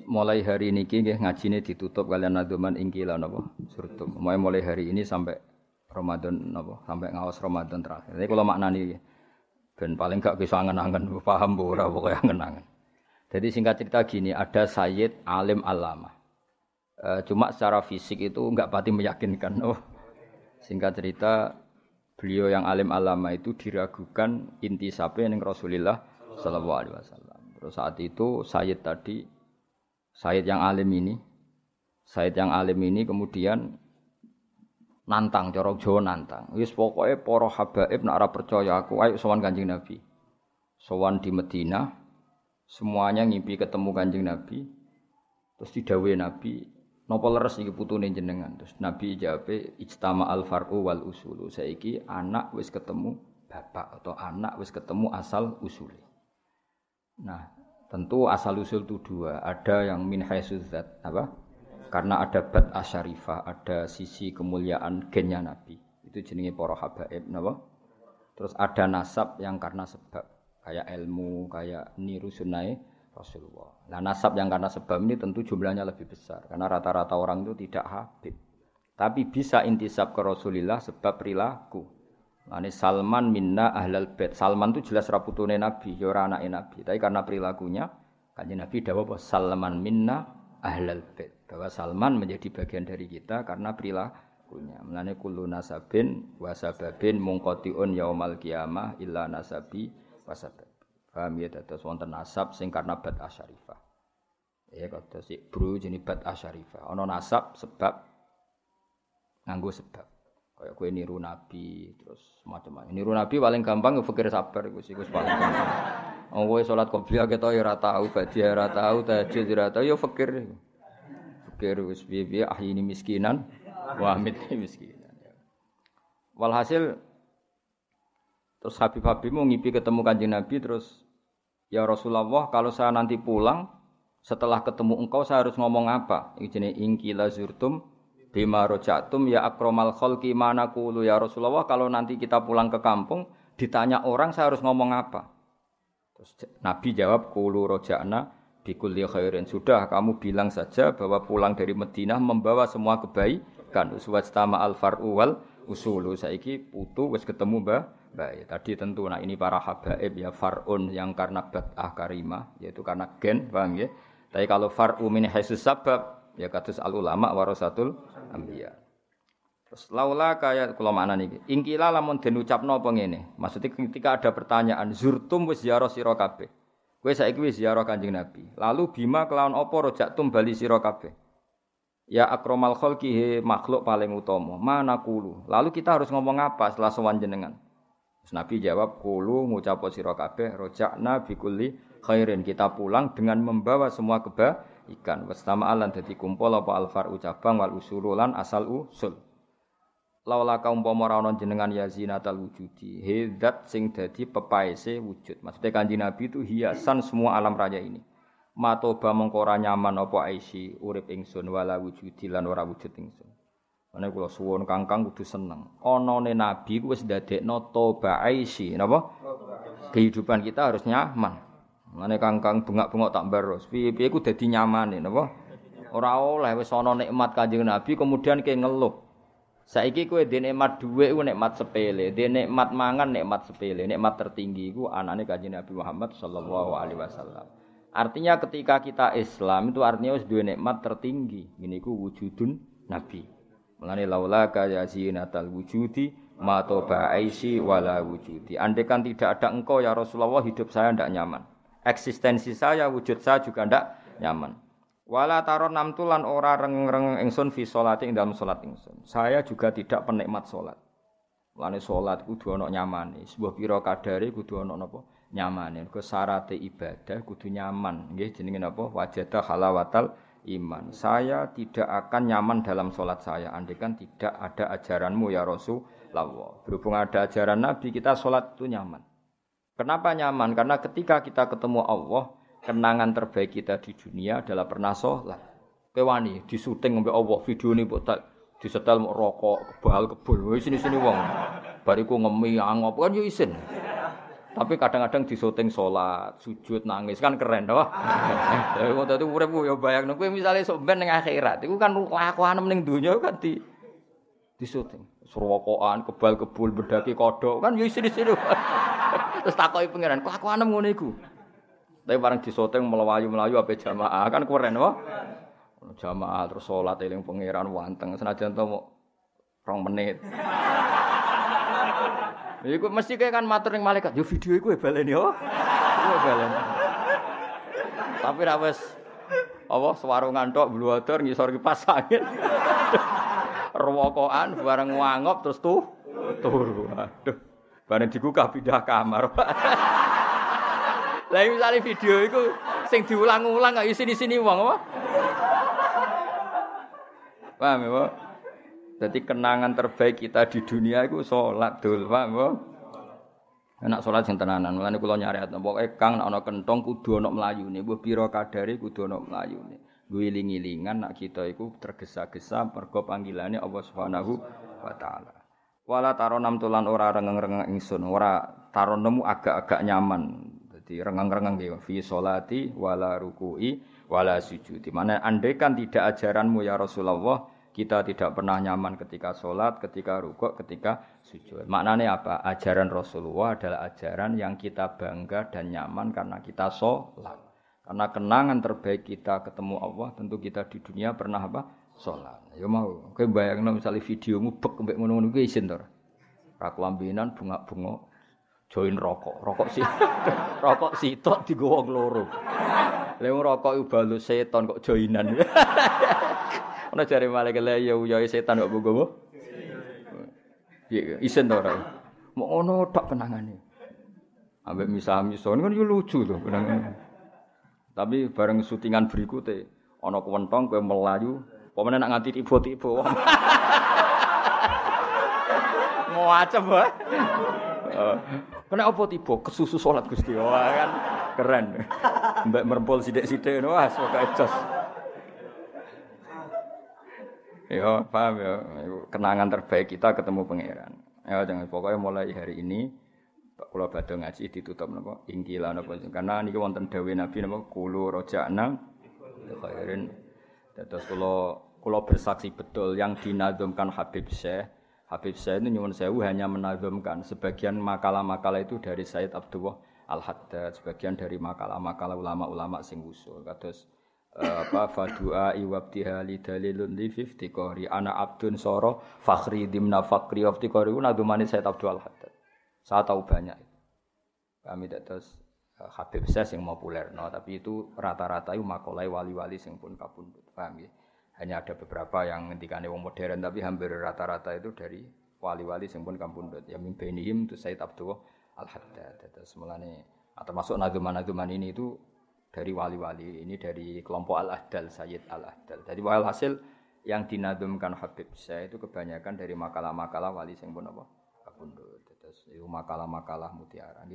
Mulai hari ini nggih ngajine ditutup kalian naduman ingkila napa surtum. Mulai mulai hari ini sampai Ramadan napa sampai ngawas Ramadan terakhir. Ini kalau maknani Ben paling gak bisa angen-angen, paham bu pokoke angen-angen. Jadi singkat cerita gini, ada Sayyid alim alama. E, cuma secara fisik itu enggak pati meyakinkan. Oh, singkat cerita beliau yang alim alama itu diragukan inti sapi yang Rasulullah Sallallahu Alaihi Wasallam. Terus saat itu Sayyid tadi, Sayyid yang alim ini, Sayyid yang alim ini kemudian nantang cara Jawa nantang. Wis pokoke para habaib ora percaya aku ayo sowan Kanjeng Nabi. Sowan di Medina semuanya ngimpi ketemu Kanjeng Nabi. Terus didhawuhi Nabi, napa leres iki putune jenengan? Terus Nabi jawab, ijtama al far'u wal usulu. Saiki anak wis ketemu bapak atau anak wis ketemu asal usul. Nah, tentu asal usul itu dua. Ada yang min haisuzat apa? karena ada bad asyarifah, ada sisi kemuliaan gennya Nabi. Itu jenenge para habaib, napa? Terus ada nasab yang karena sebab kayak ilmu, kayak niru sunai Rasulullah. Nah nasab yang karena sebab ini tentu jumlahnya lebih besar karena rata-rata orang itu tidak habib. Tapi bisa intisab ke Rasulullah sebab perilaku. Nah, ini Salman minna ahlal bait. Salman itu jelas raputune Nabi, ya ora Nabi. Tapi karena perilakunya, kanjeng Nabi dawuh bahwa Salman minna ahlal bait. Bahwa Salman menjadi bagian dari kita karena perilakunya. Mulane kullu nasabin wa sababin munqatiun yaumal qiyamah illa nasabi wa sabab. Paham ya dados wonten nasab sing karena bad asyarifah. Ya si bro jenis bad asyarifah. Ana nasab sebab nganggo sebab. Kayak kue niru nabi terus macam-macam. Niru nabi paling gampang fikir sabar iku sih paling gampang. Oh kowe salat qobliyah ketok ya ora tau, badiah ora tau, tahajud ora tau ya fikir. Fikir wis piye-piye ini miskinan, wa miskinan. Walhasil terus Habib-Habib mau ngipi ketemu kanjeng Nabi terus Ya Rasulullah, kalau saya nanti pulang, setelah ketemu engkau saya harus ngomong apa? Ini jenis ingki lazurtum bima rojatum ya akromal kholki mana kulu ya Rasulullah. Kalau nanti kita pulang ke kampung, ditanya orang saya harus ngomong apa? Terus Nabi jawab kulu rojana bikulli khairin. Sudah kamu bilang saja bahwa pulang dari Madinah membawa semua kebaikan. Uswatstama al far'u wal usulu. Saiki putu wis ketemu mbah Baik, tadi tentu nah ini para habaib ya farun yang karena bat'ah karimah yaitu karena gen, paham ya? Tapi kalau far'u min haisus sabab ya kados al ulama warasatul anbiya. Terus laula kaya kula makna niki. Ingkila lamun den ucapno apa ngene? Maksudnya ketika ada pertanyaan zurtum wis ziarah sira kabeh. Kowe saiki wis ziarah Kanjeng Nabi. Lalu bima kelawan apa rojaktum bali sira kabeh? Ya akromal khalqi makhluk paling utama. Mana kulu. Lalu kita harus ngomong apa setelah sowan jenengan? Terus Nabi jawab, "Kulu ngucap sira kabeh rojakna bikulli khairin." Kita pulang dengan membawa semua kebaikan. Wastama alan dadi kumpul apa alfar ucapang wal usululan asal usul. Laula kaum umpama ora jenengan ya zinatal wujudi, hidat sing dadi pepaese wujud. Maksudnya kanji Nabi itu hiasan semua alam raya ini. Matoba mengkora nyaman apa aisi urip ingsun wala wujudi lan ora wujud ingsun. Ane kula suwun kangkang kudu seneng. Onone nabi ku wis ndadekno toba aisi, napa? Kehidupan kita harus nyaman. Ane kangkang bengak-bengok tak baros. Piye-piye ku dadi nyaman napa? Ora oleh wis ana nikmat Kanjeng Nabi kemudian ke ngeluh. Saiki kowe dhe nikmat dhuwit ku nikmat sepele, dhe nikmat mangan nikmat sepele, nikmat tertinggi ku anane Kanjeng Nabi Muhammad sallallahu alaihi wasallam. Artinya ketika kita Islam itu artinya wis duwe nikmat tertinggi. Ini ku wujudun Nabi. Mulane laula kaya zinatal wujudi ma toba aisi wala wujudi. Andai kan tidak ada engkau ya Rasulullah hidup saya tidak nyaman. Eksistensi saya, wujud saya juga tidak nyaman. Wala taron namtulan ora reng-reng ingsun fi sholati ing dalam salat ingsun. Saya juga tidak penikmat salat. Mulane salat kudu ana nyamane. Sebuah pira kadare kudu ana napa? Nyamane. Ke syaratte ibadah kudu nyaman. Nggih jenenge napa? Wajada halawatal iman. Saya tidak akan nyaman dalam sholat saya. Andikan tidak ada ajaranmu ya Rasulullah. Berhubung ada ajaran Nabi, kita sholat itu nyaman. Kenapa nyaman? Karena ketika kita ketemu Allah, kenangan terbaik kita di dunia adalah pernah sholat. Kewani, disuting Allah, video ini buat disetel mau rokok, kebal, kebul, sini sini wong. Bariku ngemi, angop, kan yo isin. Tapi kadang-kadang di syuting sholat, sujud, nangis kan keren toh. Jadi mau tadi urip ya bayang kowe misalnya sok ben ning akhirat, itu kan kelakuan ning dunia kan di di syuting. Surwokoan, kebal kebul, bedaki kodok kan yo sini. <laughs> Terus takoki pangeran, kelakuan ngono iku. Tapi bareng di syuting melayu-melayu apa jamaah kan keren toh. Jamaah terus sholat eling pangeran wanteng senajan to rong menit. Iku mesti kayak kan matur ning malaikat, yo video iku baleni yo. Iku baleni. Tapi ra wis apa swarungan tok bluwador ngisor kipas angin. <laughs> Rewokokan bareng ngangop terus tuh turu. Aduh. Bareng digugah pindah kamar. <laughs> Lah misalnya video itu sing diulang-ulang kok sini-sini wong apa? Paham ya, Pak? Jadi kenangan terbaik kita di dunia itu sholat dul, bu? Enak sholat yang tenanan, mulane kulo nyari atau pokoknya kang nak ono kentong kudu ono melayu nih, bu piro kadari kudu nih. Gue iling-ilingan nak kita itu tergesa-gesa mergo panggilannya Allah Subhanahu wa taala. Wala taronam tulan ora rengeng-rengeng ingsun, ora taron nemu agak-agak nyaman. Jadi rengang-rengang gitu. Fi solati wala ruku'i wala sujud. Di mana andai kan tidak ajaranmu ya Rasulullah, kita tidak pernah nyaman ketika sholat, ketika rukuk, ketika sujud. Maknanya apa? Ajaran Rasulullah adalah ajaran yang kita bangga dan nyaman karena kita sholat. Karena kenangan terbaik kita ketemu Allah, tentu kita di dunia pernah apa? Sholat. Ya mau. Kayak bayangin misalnya videomu bek mbek ngono-ngono izin to. Ra bunga-bunga join rokok. Rokok sih. <laughs> rokok sitok digowo wong loro. Lha rokok iku balus seton kok joinan. <laughs> Ana jare malaikat la ya ya setan kok gowo. Piye isen to ora? Mau ngono tok kenangane. Ambek misah-misah kan yo lucu to kenangane. Tapi bareng syutingan berikutnya ana kuwentong kowe melayu, pemene nak nganti tiba-tiba. <laughs> Ngacem wae. Eh, kena apa tiba kesusu salat Gusti. Wah kan keren. Mbak merempol sithik-sithik wah pokoke jos. Ya, paham ya. Kenangan terbaik kita ketemu pangeran. Ya, jangan pokoknya mulai hari ini kula badhe ngaji ditutup napa? Ingkila napa? Karena niki wonten dawuh Nabi napa? Kulo rojakna khairin. Dados kula kula bersaksi betul yang dinazumkan Habib Syekh. Habib Syekh itu nyuwun sewu hanya menazumkan. Sebagian makalah-makalah itu dari Said Abdullah Al-Haddad sebagian dari makalah-makalah ulama-ulama sing usul kados apa fadua iwabtiha li dalilun li fiftikori ana abdun soro fakhri dimna fakri waftikori nadumani Said Abdul Haddad saya tahu banyak kami terus uh, Habib Ses yang populer no tapi itu rata-rata itu makolai wali-wali sing pun kapundut paham ya? Hanya ada beberapa yang ngendikane wong modern tapi hampir rata-rata itu dari wali-wali sing pun kapundut ya mimpenihim itu Said Abdul Al Haddad terus mulane termasuk naduman-naduman ini itu dari wali-wali ini dari kelompok Al-Ahdal Sayyid Al-Ahdal. Jadi hasil yang dinadumkan Habib saya itu kebanyakan dari makalah-makalah wali sing pun apa? Kabundut. Terus itu makalah-makalah mutiara